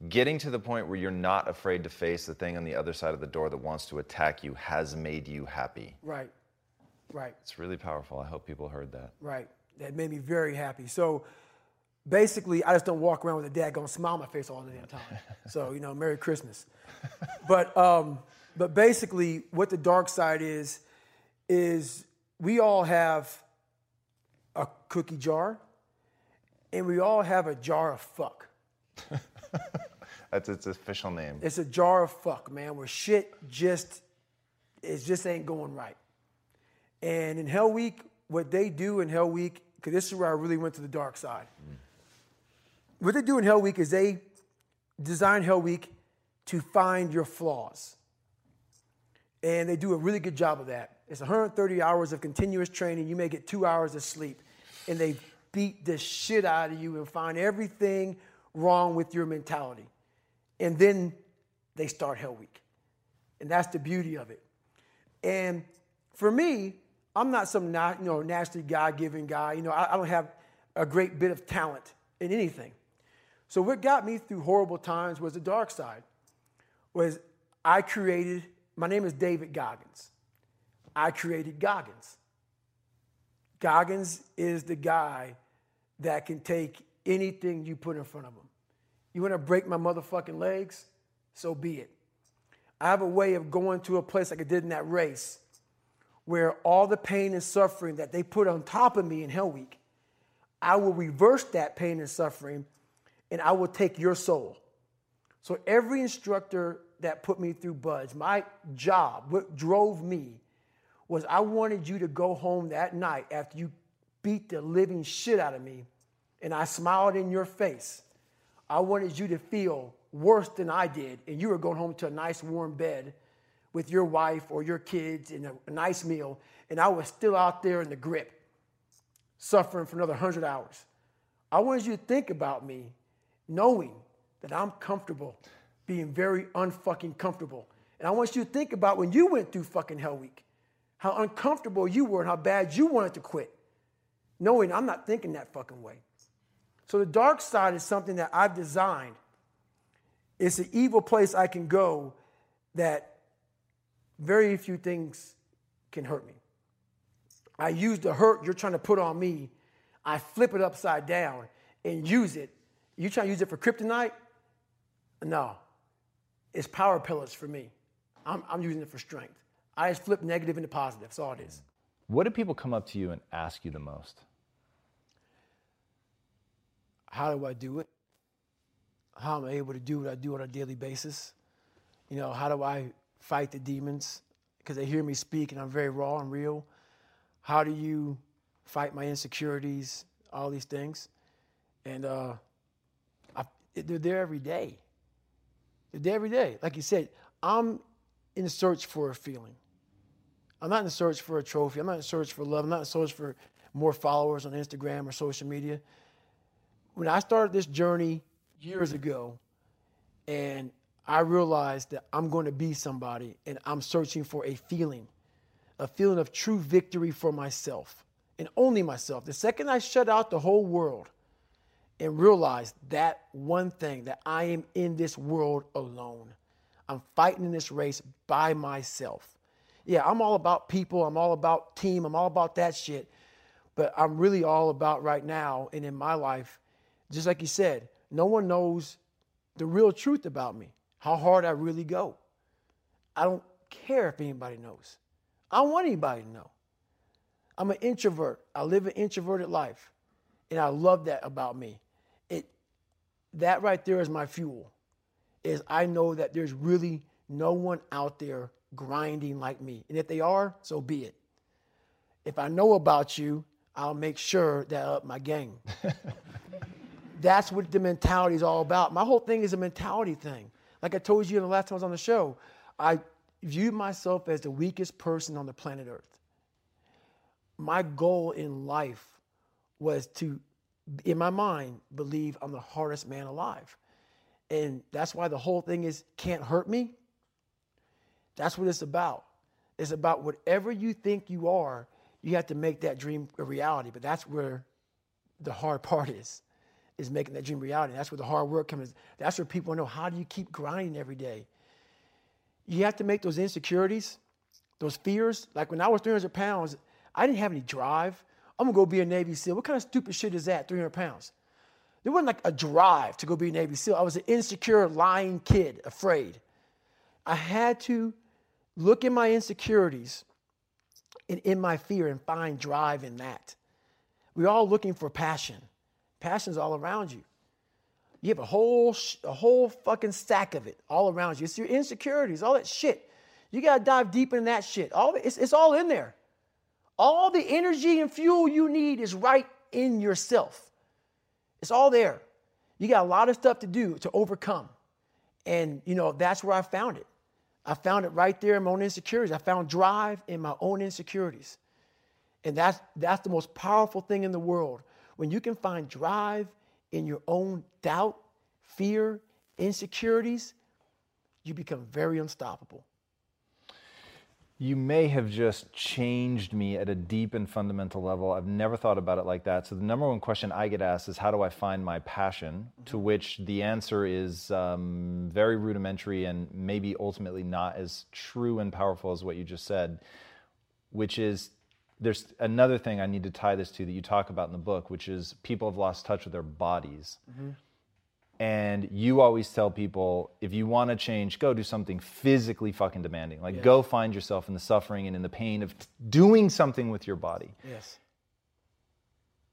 Getting to the point where you're not afraid to face the thing on the other side of the door that wants to attack you has made you happy. Right, right. It's really powerful. I hope people heard that. Right. That made me very happy. So basically, I just don't walk around with a daggone smile on my face all the damn time. so, you know, Merry Christmas. but um, but basically, what the dark side is, is we all have a cookie jar and we all have a jar of fuck. That's its official name. It's a jar of fuck, man, where shit just it just ain't going right. And in Hell Week, what they do in Hell Week, because this is where I really went to the dark side. What they do in Hell Week is they design Hell Week to find your flaws. And they do a really good job of that. It's 130 hours of continuous training. You may get two hours of sleep. And they beat the shit out of you and find everything wrong with your mentality. And then they start Hell Week. And that's the beauty of it. And for me, I'm not some not, you know, naturally God given guy. You know, I, I don't have a great bit of talent in anything. So what got me through horrible times was the dark side. Was I created, my name is David Goggins. I created Goggins. Goggins is the guy that can take anything you put in front of him. You want to break my motherfucking legs? So be it. I have a way of going to a place like I did in that race where all the pain and suffering that they put on top of me in Hell Week, I will reverse that pain and suffering and I will take your soul. So every instructor that put me through BUD/S, my job, what drove me was I wanted you to go home that night after you beat the living shit out of me and I smiled in your face. I wanted you to feel worse than I did and you were going home to a nice warm bed with your wife or your kids and a, a nice meal and I was still out there in the grip suffering for another 100 hours. I wanted you to think about me knowing that I'm comfortable being very unfucking comfortable. And I want you to think about when you went through fucking Hell Week, how uncomfortable you were and how bad you wanted to quit, knowing I'm not thinking that fucking way. So the dark side is something that I've designed. It's an evil place I can go that very few things can hurt me. I use the hurt you're trying to put on me, I flip it upside down and use it. You trying to use it for kryptonite? No. It's power pillars for me. I'm, I'm using it for strength. I just flip negative into positive. That's all it is. What do people come up to you and ask you the most? How do I do it? How am I able to do what I do on a daily basis? You know, how do I fight the demons? Because they hear me speak and I'm very raw and real. How do you fight my insecurities? All these things. And uh, I, they're there every day. They're there every day. Like you said, I'm in search for a feeling. I'm not in search for a trophy. I'm not in search for love. I'm not in search for more followers on Instagram or social media. When I started this journey years ago, and I realized that I'm going to be somebody, and I'm searching for a feeling, a feeling of true victory for myself and only myself. The second I shut out the whole world and realize that one thing that I am in this world alone, I'm fighting in this race by myself yeah, I'm all about people, I'm all about team, I'm all about that shit. But I'm really all about right now and in my life, just like you said, no one knows the real truth about me, how hard I really go. I don't care if anybody knows. I don't want anybody to know. I'm an introvert. I live an introverted life. And I love that about me. That right there is my fuel. Is I know that there's really no one out there grinding like me. And if they are, so be it. If I know about you, I'll make sure that I up my game. That's what the mentality is all about. My whole thing is a mentality thing. Like I told you in the last time I was on the show, I viewed myself as the weakest person on the planet Earth. My goal in life was to, in my mind, believe I'm the hardest man alive. And that's why the whole thing is can't hurt me. That's what it's about. It's about whatever you think you are, you have to make that dream a reality. But that's where the hard part is, is making that dream reality. That's where the hard work comes. That's where people know how do you keep grinding every day. You have to make those insecurities, those fears. Like when I was 300 pounds, I didn't have any drive. I'm gonna go be a Navy SEAL. What kind of stupid shit is that, 300 pounds? There wasn't like a drive to go be a Navy SEAL. I was an insecure, lying kid, afraid. I had to look in my insecurities and in my fear and find drive in that. We're all looking for passion. Passion's all around you. You have a whole, a whole fucking stack of it all around you. It's your insecurities, all that shit. You gotta dive deep in that shit. All it's, it's all in there. All the energy and fuel you need is right in yourself. It's all there. You got a lot of stuff to do to overcome. And, you know, that's where I found it. I found it right there in my own insecurities. I found drive in my own insecurities. And that's, that's the most powerful thing in the world. When you can find drive in your own doubt, fear, insecurities, you become very unstoppable. You may have just changed me at a deep and fundamental level. I've never thought about it like that. So, the number one question I get asked is How do I find my passion? Mm-hmm. To which the answer is um, very rudimentary and maybe ultimately not as true and powerful as what you just said, which is there's another thing I need to tie this to that you talk about in the book, which is people have lost touch with their bodies. Mm-hmm. And you always tell people if you want to change, go do something physically fucking demanding. Like yes. go find yourself in the suffering and in the pain of doing something with your body. Yes.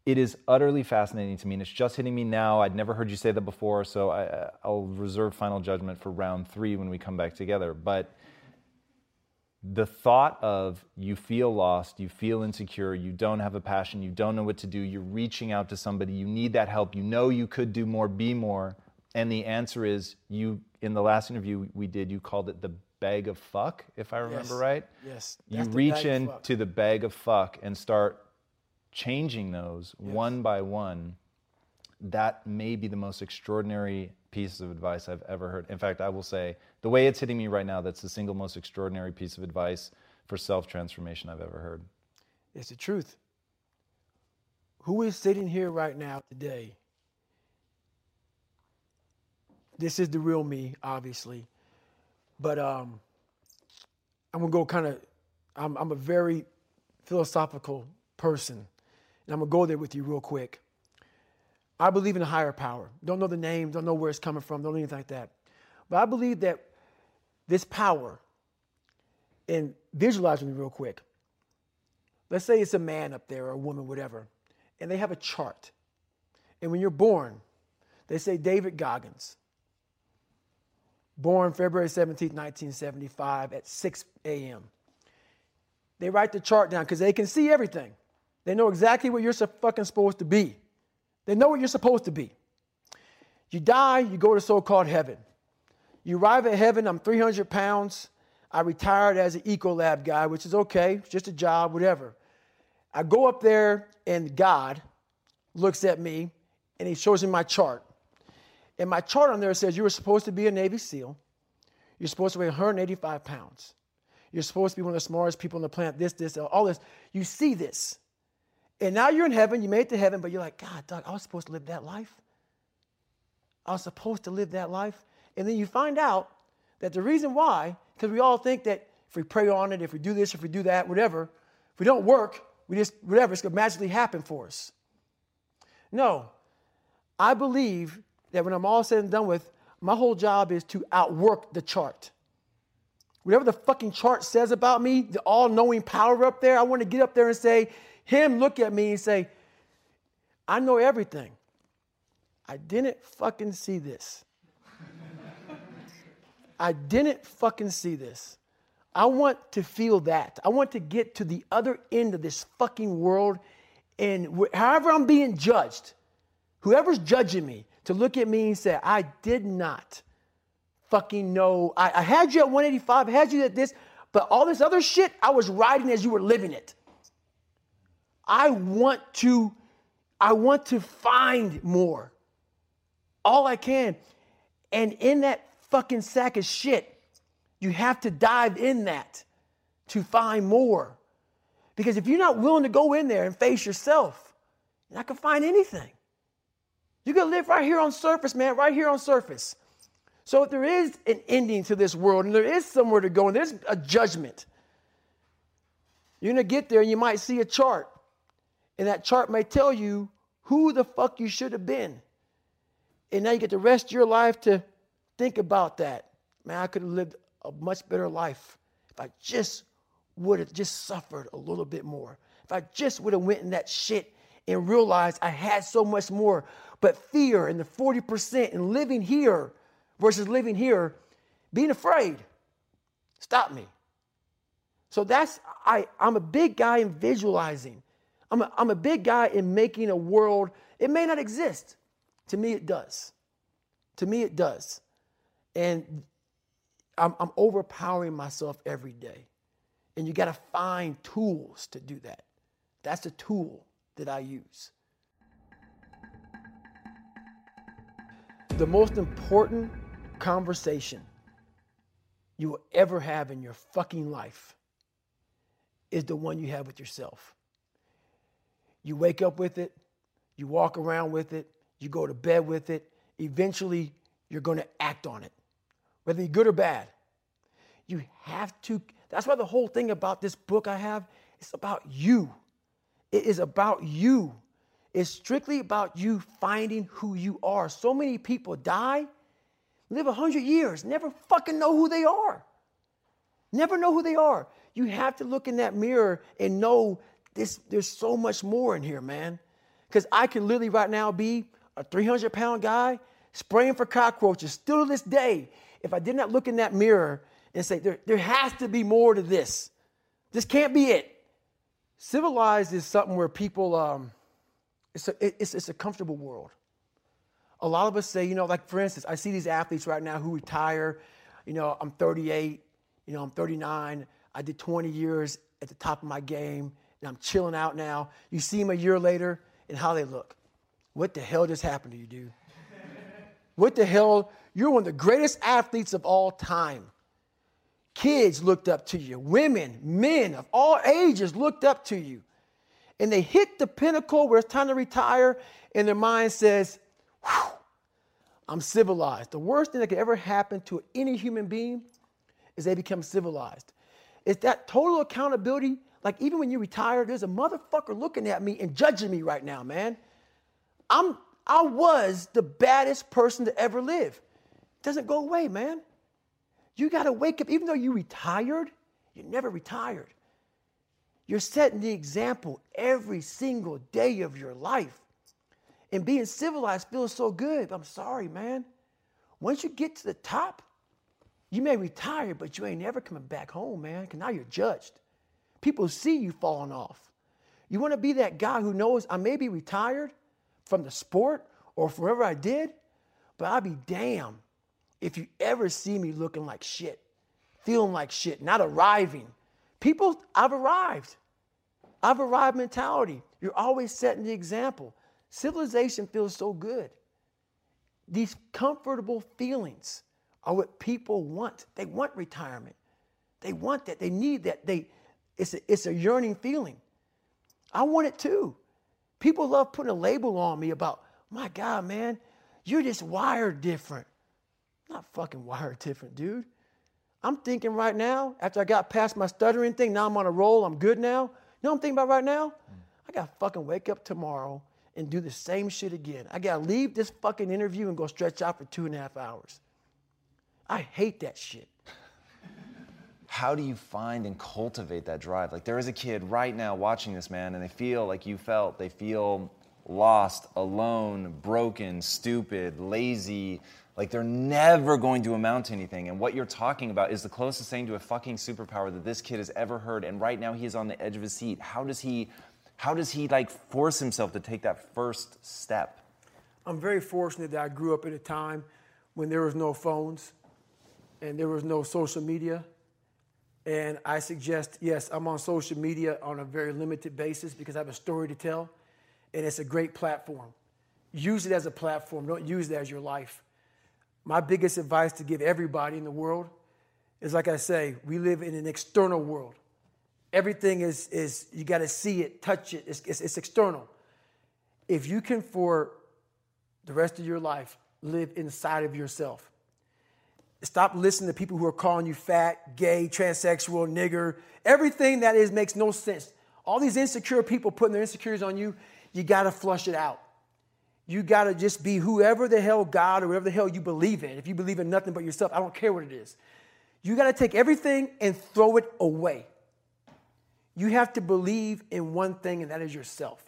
It is utterly fascinating to me, and it's just hitting me now. I'd never heard you say that before, so I, I'll reserve final judgment for round three when we come back together. But the thought of you feel lost, you feel insecure, you don't have a passion, you don't know what to do, you're reaching out to somebody, you need that help, you know you could do more, be more. And the answer is you, in the last interview we did, you called it the bag of fuck, if I remember yes. right. Yes. You reach into the bag of fuck and start changing those yes. one by one. That may be the most extraordinary piece of advice I've ever heard. In fact, I will say the way it's hitting me right now, that's the single most extraordinary piece of advice for self transformation I've ever heard. It's the truth. Who is sitting here right now today? This is the real me, obviously. But um, I'm going to go kind of, I'm, I'm a very philosophical person. And I'm going to go there with you real quick. I believe in a higher power. Don't know the name, don't know where it's coming from, don't know anything like that. But I believe that this power, and visualize me real quick. Let's say it's a man up there or a woman, whatever, and they have a chart. And when you're born, they say David Goggins, born February 17, 1975 at 6 a.m. They write the chart down because they can see everything. They know exactly what you're fucking supposed to be. They know what you're supposed to be. You die, you go to so called heaven. You arrive at heaven, I'm 300 pounds. I retired as an Ecolab guy, which is okay, it's just a job, whatever. I go up there, and God looks at me and he shows me my chart. And my chart on there says you were supposed to be a Navy SEAL. You're supposed to weigh 185 pounds. You're supposed to be one of the smartest people on the planet, this, this, all this. You see this. And now you're in heaven, you made it to heaven, but you're like, God, Doug, I was supposed to live that life. I was supposed to live that life. And then you find out that the reason why, because we all think that if we pray on it, if we do this, if we do that, whatever, if we don't work, we just, whatever, it's going to magically happen for us. No. I believe that when I'm all said and done with, my whole job is to outwork the chart. Whatever the fucking chart says about me, the all knowing power up there, I want to get up there and say, him look at me and say, I know everything. I didn't fucking see this. I didn't fucking see this. I want to feel that. I want to get to the other end of this fucking world and however I'm being judged, whoever's judging me, to look at me and say, I did not fucking know. I, I had you at 185, I had you at this, but all this other shit, I was riding as you were living it. I want to, I want to find more. All I can. And in that fucking sack of shit, you have to dive in that to find more. Because if you're not willing to go in there and face yourself, you're not gonna find anything. You're gonna live right here on surface, man, right here on surface. So if there is an ending to this world and there is somewhere to go and there's a judgment, you're gonna get there and you might see a chart. And that chart may tell you who the fuck you should have been. And now you get the rest of your life to think about that. Man, I could have lived a much better life if I just would have just suffered a little bit more. If I just would have went in that shit and realized I had so much more. But fear and the 40% and living here versus living here, being afraid, stop me. So that's I I'm a big guy in visualizing. I'm a, I'm a big guy in making a world. It may not exist. To me, it does. To me, it does. And I'm, I'm overpowering myself every day. And you got to find tools to do that. That's a tool that I use. The most important conversation you will ever have in your fucking life is the one you have with yourself. You wake up with it, you walk around with it, you go to bed with it. Eventually, you're going to act on it, whether you're good or bad. You have to. That's why the whole thing about this book I have is about you. It is about you. It's strictly about you finding who you are. So many people die, live 100 years, never fucking know who they are. Never know who they are. You have to look in that mirror and know this, there's so much more in here, man. Because I can literally right now be a 300 pound guy spraying for cockroaches still to this day. If I did not look in that mirror and say, there, there has to be more to this, this can't be it. Civilized is something where people, um, it's, a, it's, it's a comfortable world. A lot of us say, you know, like for instance, I see these athletes right now who retire. You know, I'm 38, you know, I'm 39. I did 20 years at the top of my game, and I'm chilling out now. You see them a year later and how they look. What the hell just happened to you, dude? what the hell? You're one of the greatest athletes of all time. Kids looked up to you, women, men of all ages looked up to you. And they hit the pinnacle where it's time to retire, and their mind says, I'm civilized. The worst thing that could ever happen to any human being is they become civilized. It's that total accountability. Like, even when you retire, there's a motherfucker looking at me and judging me right now, man. I'm, I was the baddest person to ever live. It doesn't go away, man. You got to wake up, even though you retired, you never retired. You're setting the example every single day of your life. And being civilized feels so good. I'm sorry, man. Once you get to the top, you may retire, but you ain't never coming back home, man, because now you're judged. People see you falling off. You want to be that guy who knows I may be retired from the sport or from wherever I did, but I'll be damned if you ever see me looking like shit, feeling like shit, not arriving. People, I've arrived. I've arrived mentality. You're always setting the example. Civilization feels so good. These comfortable feelings are what people want. They want retirement. They want that. They need that. They, it's, a, it's a yearning feeling. I want it too. People love putting a label on me about, my God, man, you're just wired different. I'm not fucking wired different, dude. I'm thinking right now, after I got past my stuttering thing, now I'm on a roll, I'm good now. You know what I'm thinking about right now? I gotta fucking wake up tomorrow and do the same shit again. I gotta leave this fucking interview and go stretch out for two and a half hours. I hate that shit. How do you find and cultivate that drive? Like there is a kid right now watching this man and they feel like you felt. They feel lost, alone, broken, stupid, lazy, like they're never going to amount to anything. And what you're talking about is the closest thing to a fucking superpower that this kid has ever heard. And right now he is on the edge of his seat. How does he how does he like force himself to take that first step? I'm very fortunate that I grew up at a time when there was no phones and there was no social media. And I suggest, yes, I'm on social media on a very limited basis because I have a story to tell, and it's a great platform. Use it as a platform, don't use it as your life. My biggest advice to give everybody in the world is like I say, we live in an external world. Everything is, is you got to see it, touch it, it's, it's, it's external. If you can, for the rest of your life, live inside of yourself, Stop listening to people who are calling you fat, gay, transsexual, nigger. Everything that is makes no sense. All these insecure people putting their insecurities on you, you got to flush it out. You got to just be whoever the hell God or whatever the hell you believe in. If you believe in nothing but yourself, I don't care what it is. You got to take everything and throw it away. You have to believe in one thing, and that is yourself.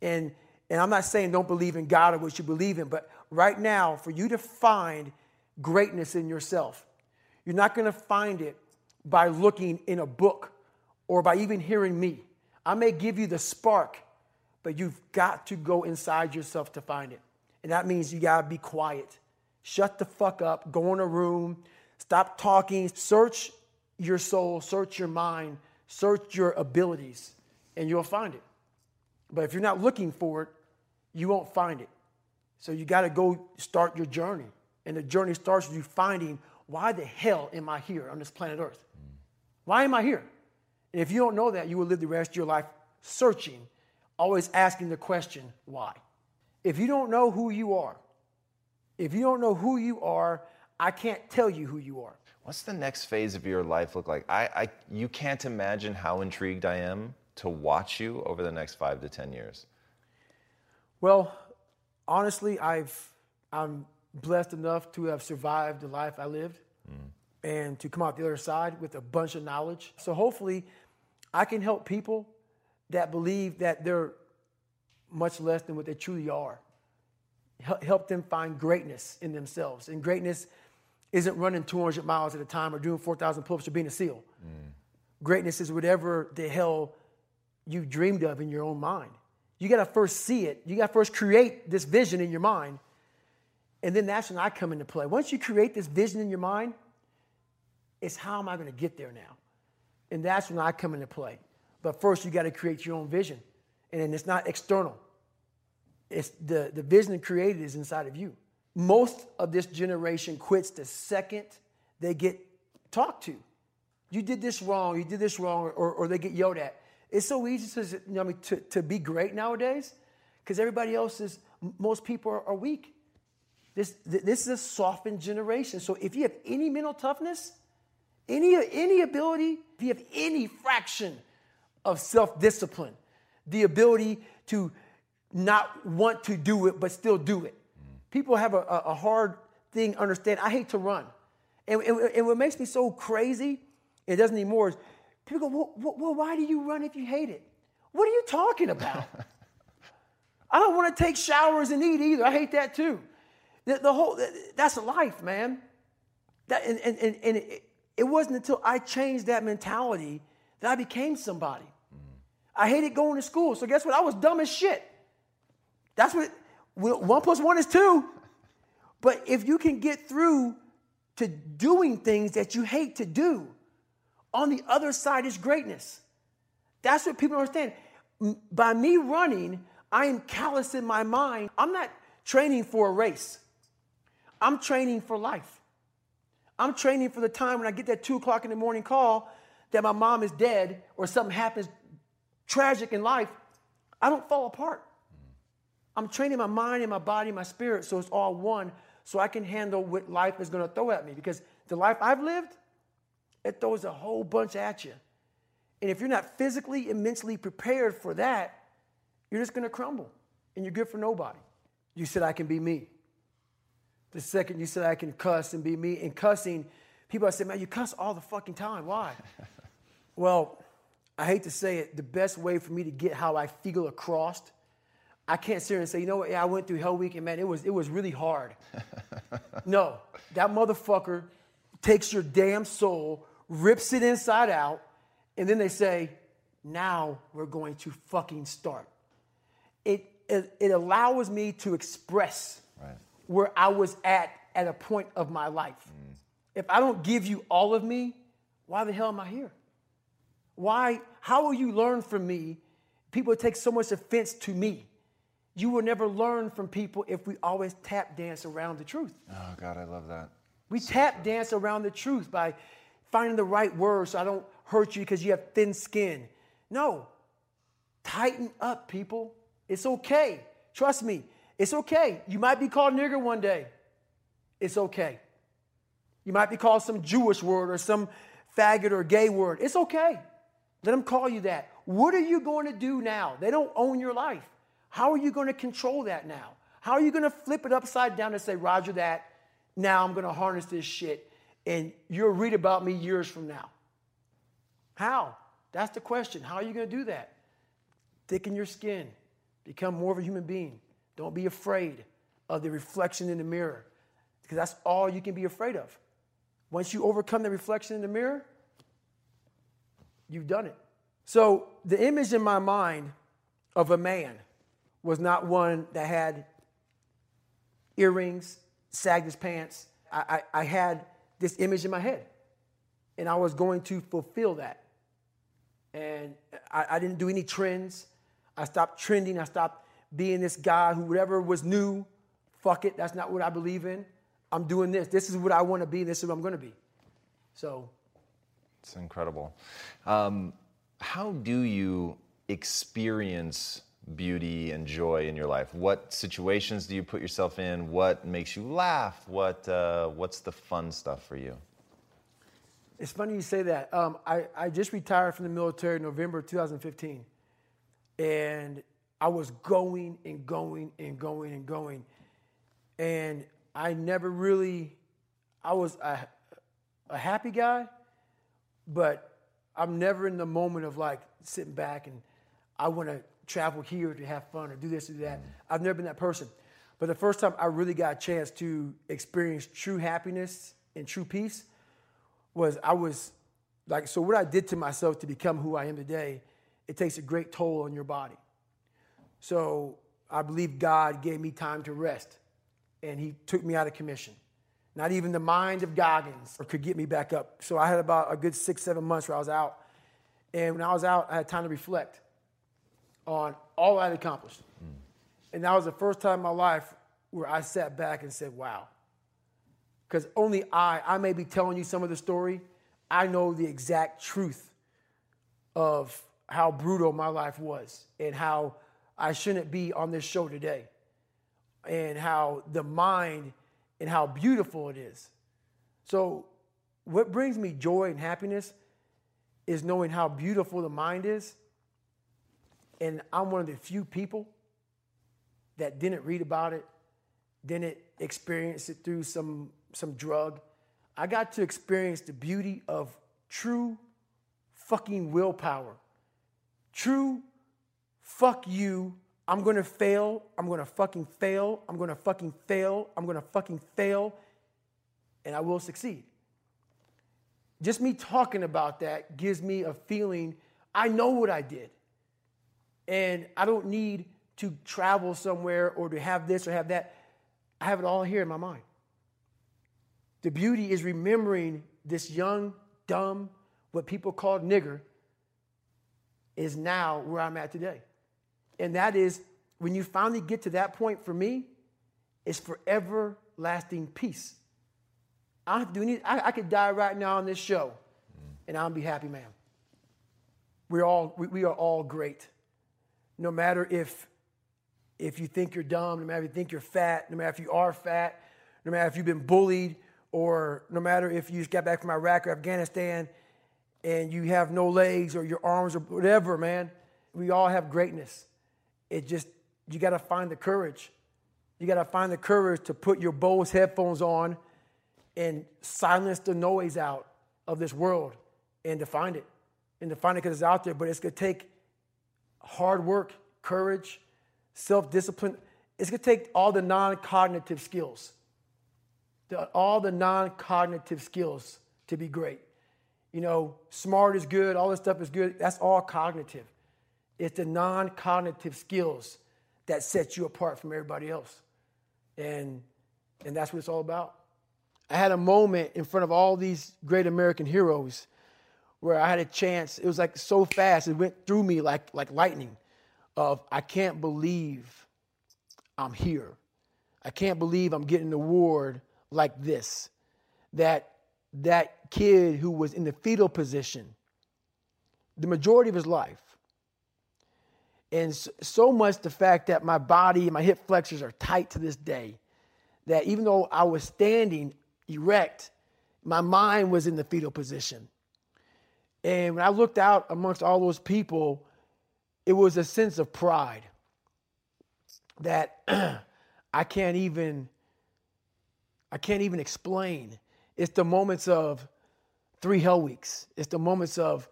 And, and I'm not saying don't believe in God or what you believe in, but right now, for you to find greatness in yourself. You're not going to find it by looking in a book or by even hearing me. I may give you the spark, but you've got to go inside yourself to find it. And that means you gotta be quiet. Shut the fuck up, go in a room, stop talking, search your soul, search your mind, search your abilities, and you'll find it. But if you're not looking for it, you won't find it. So you gotta go start your journey. And the journey starts with you finding why the hell am I here on this planet Earth? Why am I here? And if you don't know that, you will live the rest of your life searching, always asking the question, why? If you don't know who you are, if you don't know who you are, I can't tell you who you are. What's the next phase of your life look like? I, I, you can't imagine how intrigued I am to watch you over the next five to 10 years. Well, honestly, I've, I'm blessed enough to have survived the life I lived mm. and to come out the other side with a bunch of knowledge. So hopefully, I can help people that believe that they're much less than what they truly are. Help them find greatness in themselves. And greatness isn't running 200 miles at a time or doing 4,000 pull ups or being a SEAL. Mm. Greatness is whatever the hell you dreamed of in your own mind. You got to first see it. You got to first create this vision in your mind. And then that's when I come into play. Once you create this vision in your mind, it's how am I going to get there now? And that's when I come into play. But first, you got to create your own vision. And it's not external. It's the, the vision created is inside of you. Most of this generation quits the second they get talked to. You did this wrong, you did this wrong, or, or they get yelled at. It's so easy to, you know, to, to be great nowadays because everybody else is, most people are, are weak. This, this is a softened generation. So if you have any mental toughness, any, any ability, if you have any fraction of self discipline, the ability to not want to do it but still do it. People have a, a, hard thing understand. I hate to run. And, and, and what makes me so crazy, it doesn't anymore, is people go, well, well, why do you run if you hate it? What are you talking about? I don't want to take showers and eat either. I hate that too. The, the whole, that's life, man. That, and and, and, and it, it wasn't until I changed that mentality that I became somebody. Mm. I hated going to school. So guess what? I was dumb as shit. That's what well, one plus one is two. But if you can get through to doing things that you hate to do, on the other side is greatness. That's what people don't understand. By me running, I am callous in my mind. I'm not training for a race. I'm training for life. I'm training for the time when I get that two o'clock in the morning call that my mom is dead or something happens tragic in life. I don't fall apart. I'm training my mind and my body and my spirit so it's all one so I can handle what life is going to throw at me. Because the life I've lived, it throws a whole bunch at you. And if you're not physically and mentally prepared for that, you're just going to crumble and you're good for nobody. You said, I can be me. The second you said, I can cuss and be me, and cussing, people I say, man, you cuss all the fucking time. Why? well, I hate to say it, the best way for me to get how I feel across, I can't sit here and say, you know what, yeah, I went through Hell Week and man, it was, it was really hard. no, that motherfucker takes your damn soul, rips it inside out, and then they say, now we're going to fucking start. It, it, it allows me to express Right. Where I was at at a point of my life. Mm. If I don't give you all of me, why the hell am I here? Why? How will you learn from me? People take so much offense to me. You will never learn from people if we always tap dance around the truth. Oh, God, I love that. We tap dance around the truth by finding the right words so I don't hurt you because you have thin skin. No, tighten up, people. It's okay. Trust me, it's okay. You might be called nigger one day. It's okay. You might be called some Jewish word or some faggot or gay word. It's okay. Let them call you that. What are you going to do now? They don't own your life. How are you going to control that now? How are you going to flip it upside down and say, Roger, that, now I'm going to harness this shit and you'll read about me years from now? How? That's the question. How are you going to do that? Thicken your skin, become more of a human being. Don't be afraid of the reflection in the mirror because that's all you can be afraid of. Once you overcome the reflection in the mirror, you've done it. So the image in my mind of a man was not one that had earrings, sagged his pants. I, I, I had this image in my head, and I was going to fulfill that. And I, I didn't do any trends. I stopped trending. I stopped being this guy who, whatever was new, fuck it, that's not what I believe in. I'm doing this. This is what I want to be. This is what I'm going to be. So It's incredible. Um, how do you experience beauty and joy in your life? What situations do you put yourself in? What makes you laugh? What uh, What's the fun stuff for you? It's funny you say that. Um, I, I just retired from the military in November 2015. And I was going and going and going and going. And I never really, I was a, a happy guy, but I'm never in the moment of like sitting back and I want to travel here to have fun or do this or that. I've never been that person. But the first time I really got a chance to experience true happiness and true peace was I was like, so what I did to myself to become who I am today, it takes a great toll on your body. So I believe God gave me time to rest and he took me out of commission. Not even the mind of Goggins could get me back up. So I had about a good six, seven months where I was out. And when I was out, I had time to reflect on all I had accomplished. And that was the first time in my life where I sat back and said, wow. Because only I, I may be telling you some of the story, I know the exact truth of how brutal my life was and how I shouldn't be on this show today and how the mind and how beautiful it is. So, what brings me joy and happiness is knowing how beautiful the mind is. And I'm one of the few people that didn't read about it, didn't experience it through some, some drug. I got to experience the beauty of true fucking willpower. True fuck you. I'm gonna fail. I'm gonna fucking fail. I'm gonna fucking fail. I'm gonna fucking fail. And I will succeed. Just me talking about that gives me a feeling I know what I did. And I don't need to travel somewhere or to have this or have that. I have it all here in my mind. The beauty is remembering this young, dumb, what people call nigger, is now where I'm at today. And that is when you finally get to that point for me, it's forever lasting peace. I don't have to do any, I, I could die right now on this show and I'll be happy, man. We're all, we, we are all great. No matter if, if you think you're dumb, no matter if you think you're fat, no matter if you are fat, no matter if you've been bullied, or no matter if you just got back from Iraq or Afghanistan and you have no legs or your arms or whatever, man. We all have greatness. It just, you got to find the courage. You got to find the courage to put your Bose headphones on and silence the noise out of this world and to find it. And to find it because it's out there, but it's going to take hard work, courage, self discipline. It's going to take all the non cognitive skills, all the non cognitive skills to be great. You know, smart is good, all this stuff is good. That's all cognitive. It's the non cognitive skills that set you apart from everybody else. And, and that's what it's all about. I had a moment in front of all these great American heroes where I had a chance. It was like so fast, it went through me like, like lightning of I can't believe I'm here. I can't believe I'm getting an award like this. That that kid who was in the fetal position the majority of his life. And so much the fact that my body and my hip flexors are tight to this day, that even though I was standing erect, my mind was in the fetal position. And when I looked out amongst all those people, it was a sense of pride that I can't even I can't even explain. It's the moments of three hell weeks. It's the moments of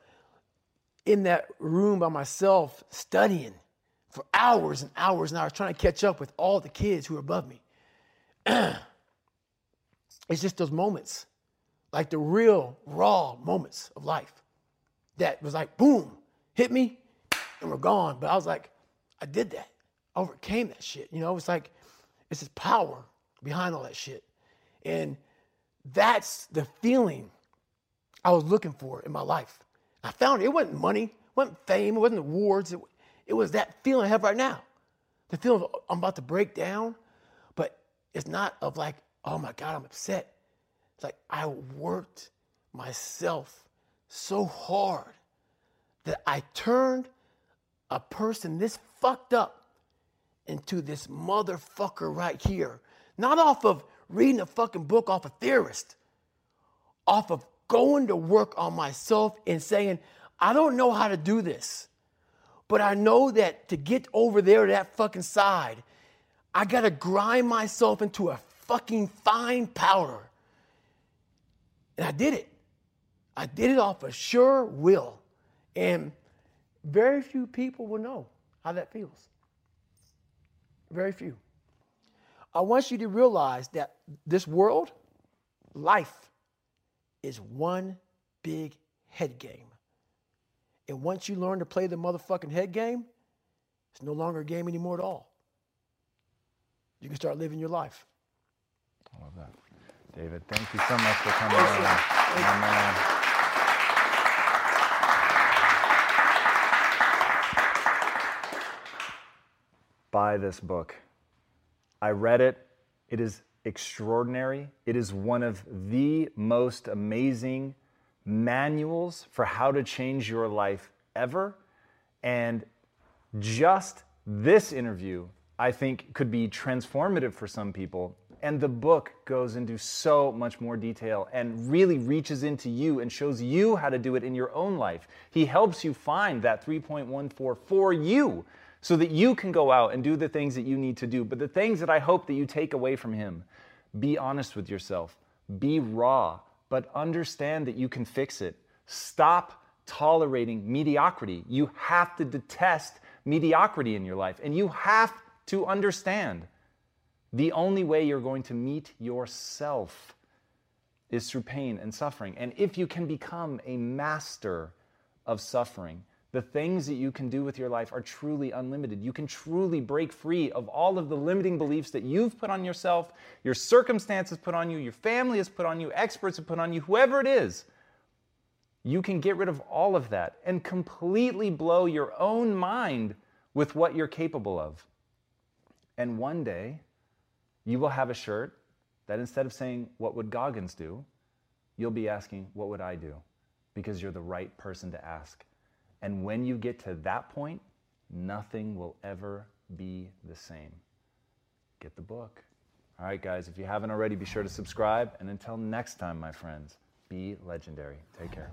in that room by myself studying for hours and hours and hours trying to catch up with all the kids who are above me. it's just those moments, like the real raw moments of life that was like, boom, hit me, and we're gone. But I was like, I did that. I overcame that shit. You know, it's like, it's this power behind all that shit. And that's the feeling I was looking for in my life. I found it. It wasn't money, it wasn't fame, it wasn't awards. It, it was that feeling I have right now. The feeling of I'm about to break down, but it's not of like, oh my God, I'm upset. It's like I worked myself so hard that I turned a person this fucked up into this motherfucker right here. Not off of reading a fucking book off a theorist, off of going to work on myself and saying, I don't know how to do this, but I know that to get over there to that fucking side, I gotta grind myself into a fucking fine powder. And I did it. I did it off of sure will. And very few people will know how that feels. Very few. I want you to realize that this world, life, is one big head game. And once you learn to play the motherfucking head game, it's no longer a game anymore at all. You can start living your life. I love that. David, thank you so much for coming on. My man. Buy this book. I read it. It is extraordinary. It is one of the most amazing manuals for how to change your life ever. And just this interview, I think, could be transformative for some people. And the book goes into so much more detail and really reaches into you and shows you how to do it in your own life. He helps you find that 3.14 for you so that you can go out and do the things that you need to do. But the things that I hope that you take away from him be honest with yourself, be raw, but understand that you can fix it. Stop tolerating mediocrity. You have to detest mediocrity in your life, and you have to understand the only way you're going to meet yourself is through pain and suffering. And if you can become a master of suffering, the things that you can do with your life are truly unlimited. You can truly break free of all of the limiting beliefs that you've put on yourself, your circumstances put on you, your family has put on you, experts have put on you, whoever it is. You can get rid of all of that and completely blow your own mind with what you're capable of. And one day, you will have a shirt that instead of saying, What would Goggins do? you'll be asking, What would I do? Because you're the right person to ask. And when you get to that point, nothing will ever be the same. Get the book. All right, guys, if you haven't already, be sure to subscribe. And until next time, my friends, be legendary. Take care.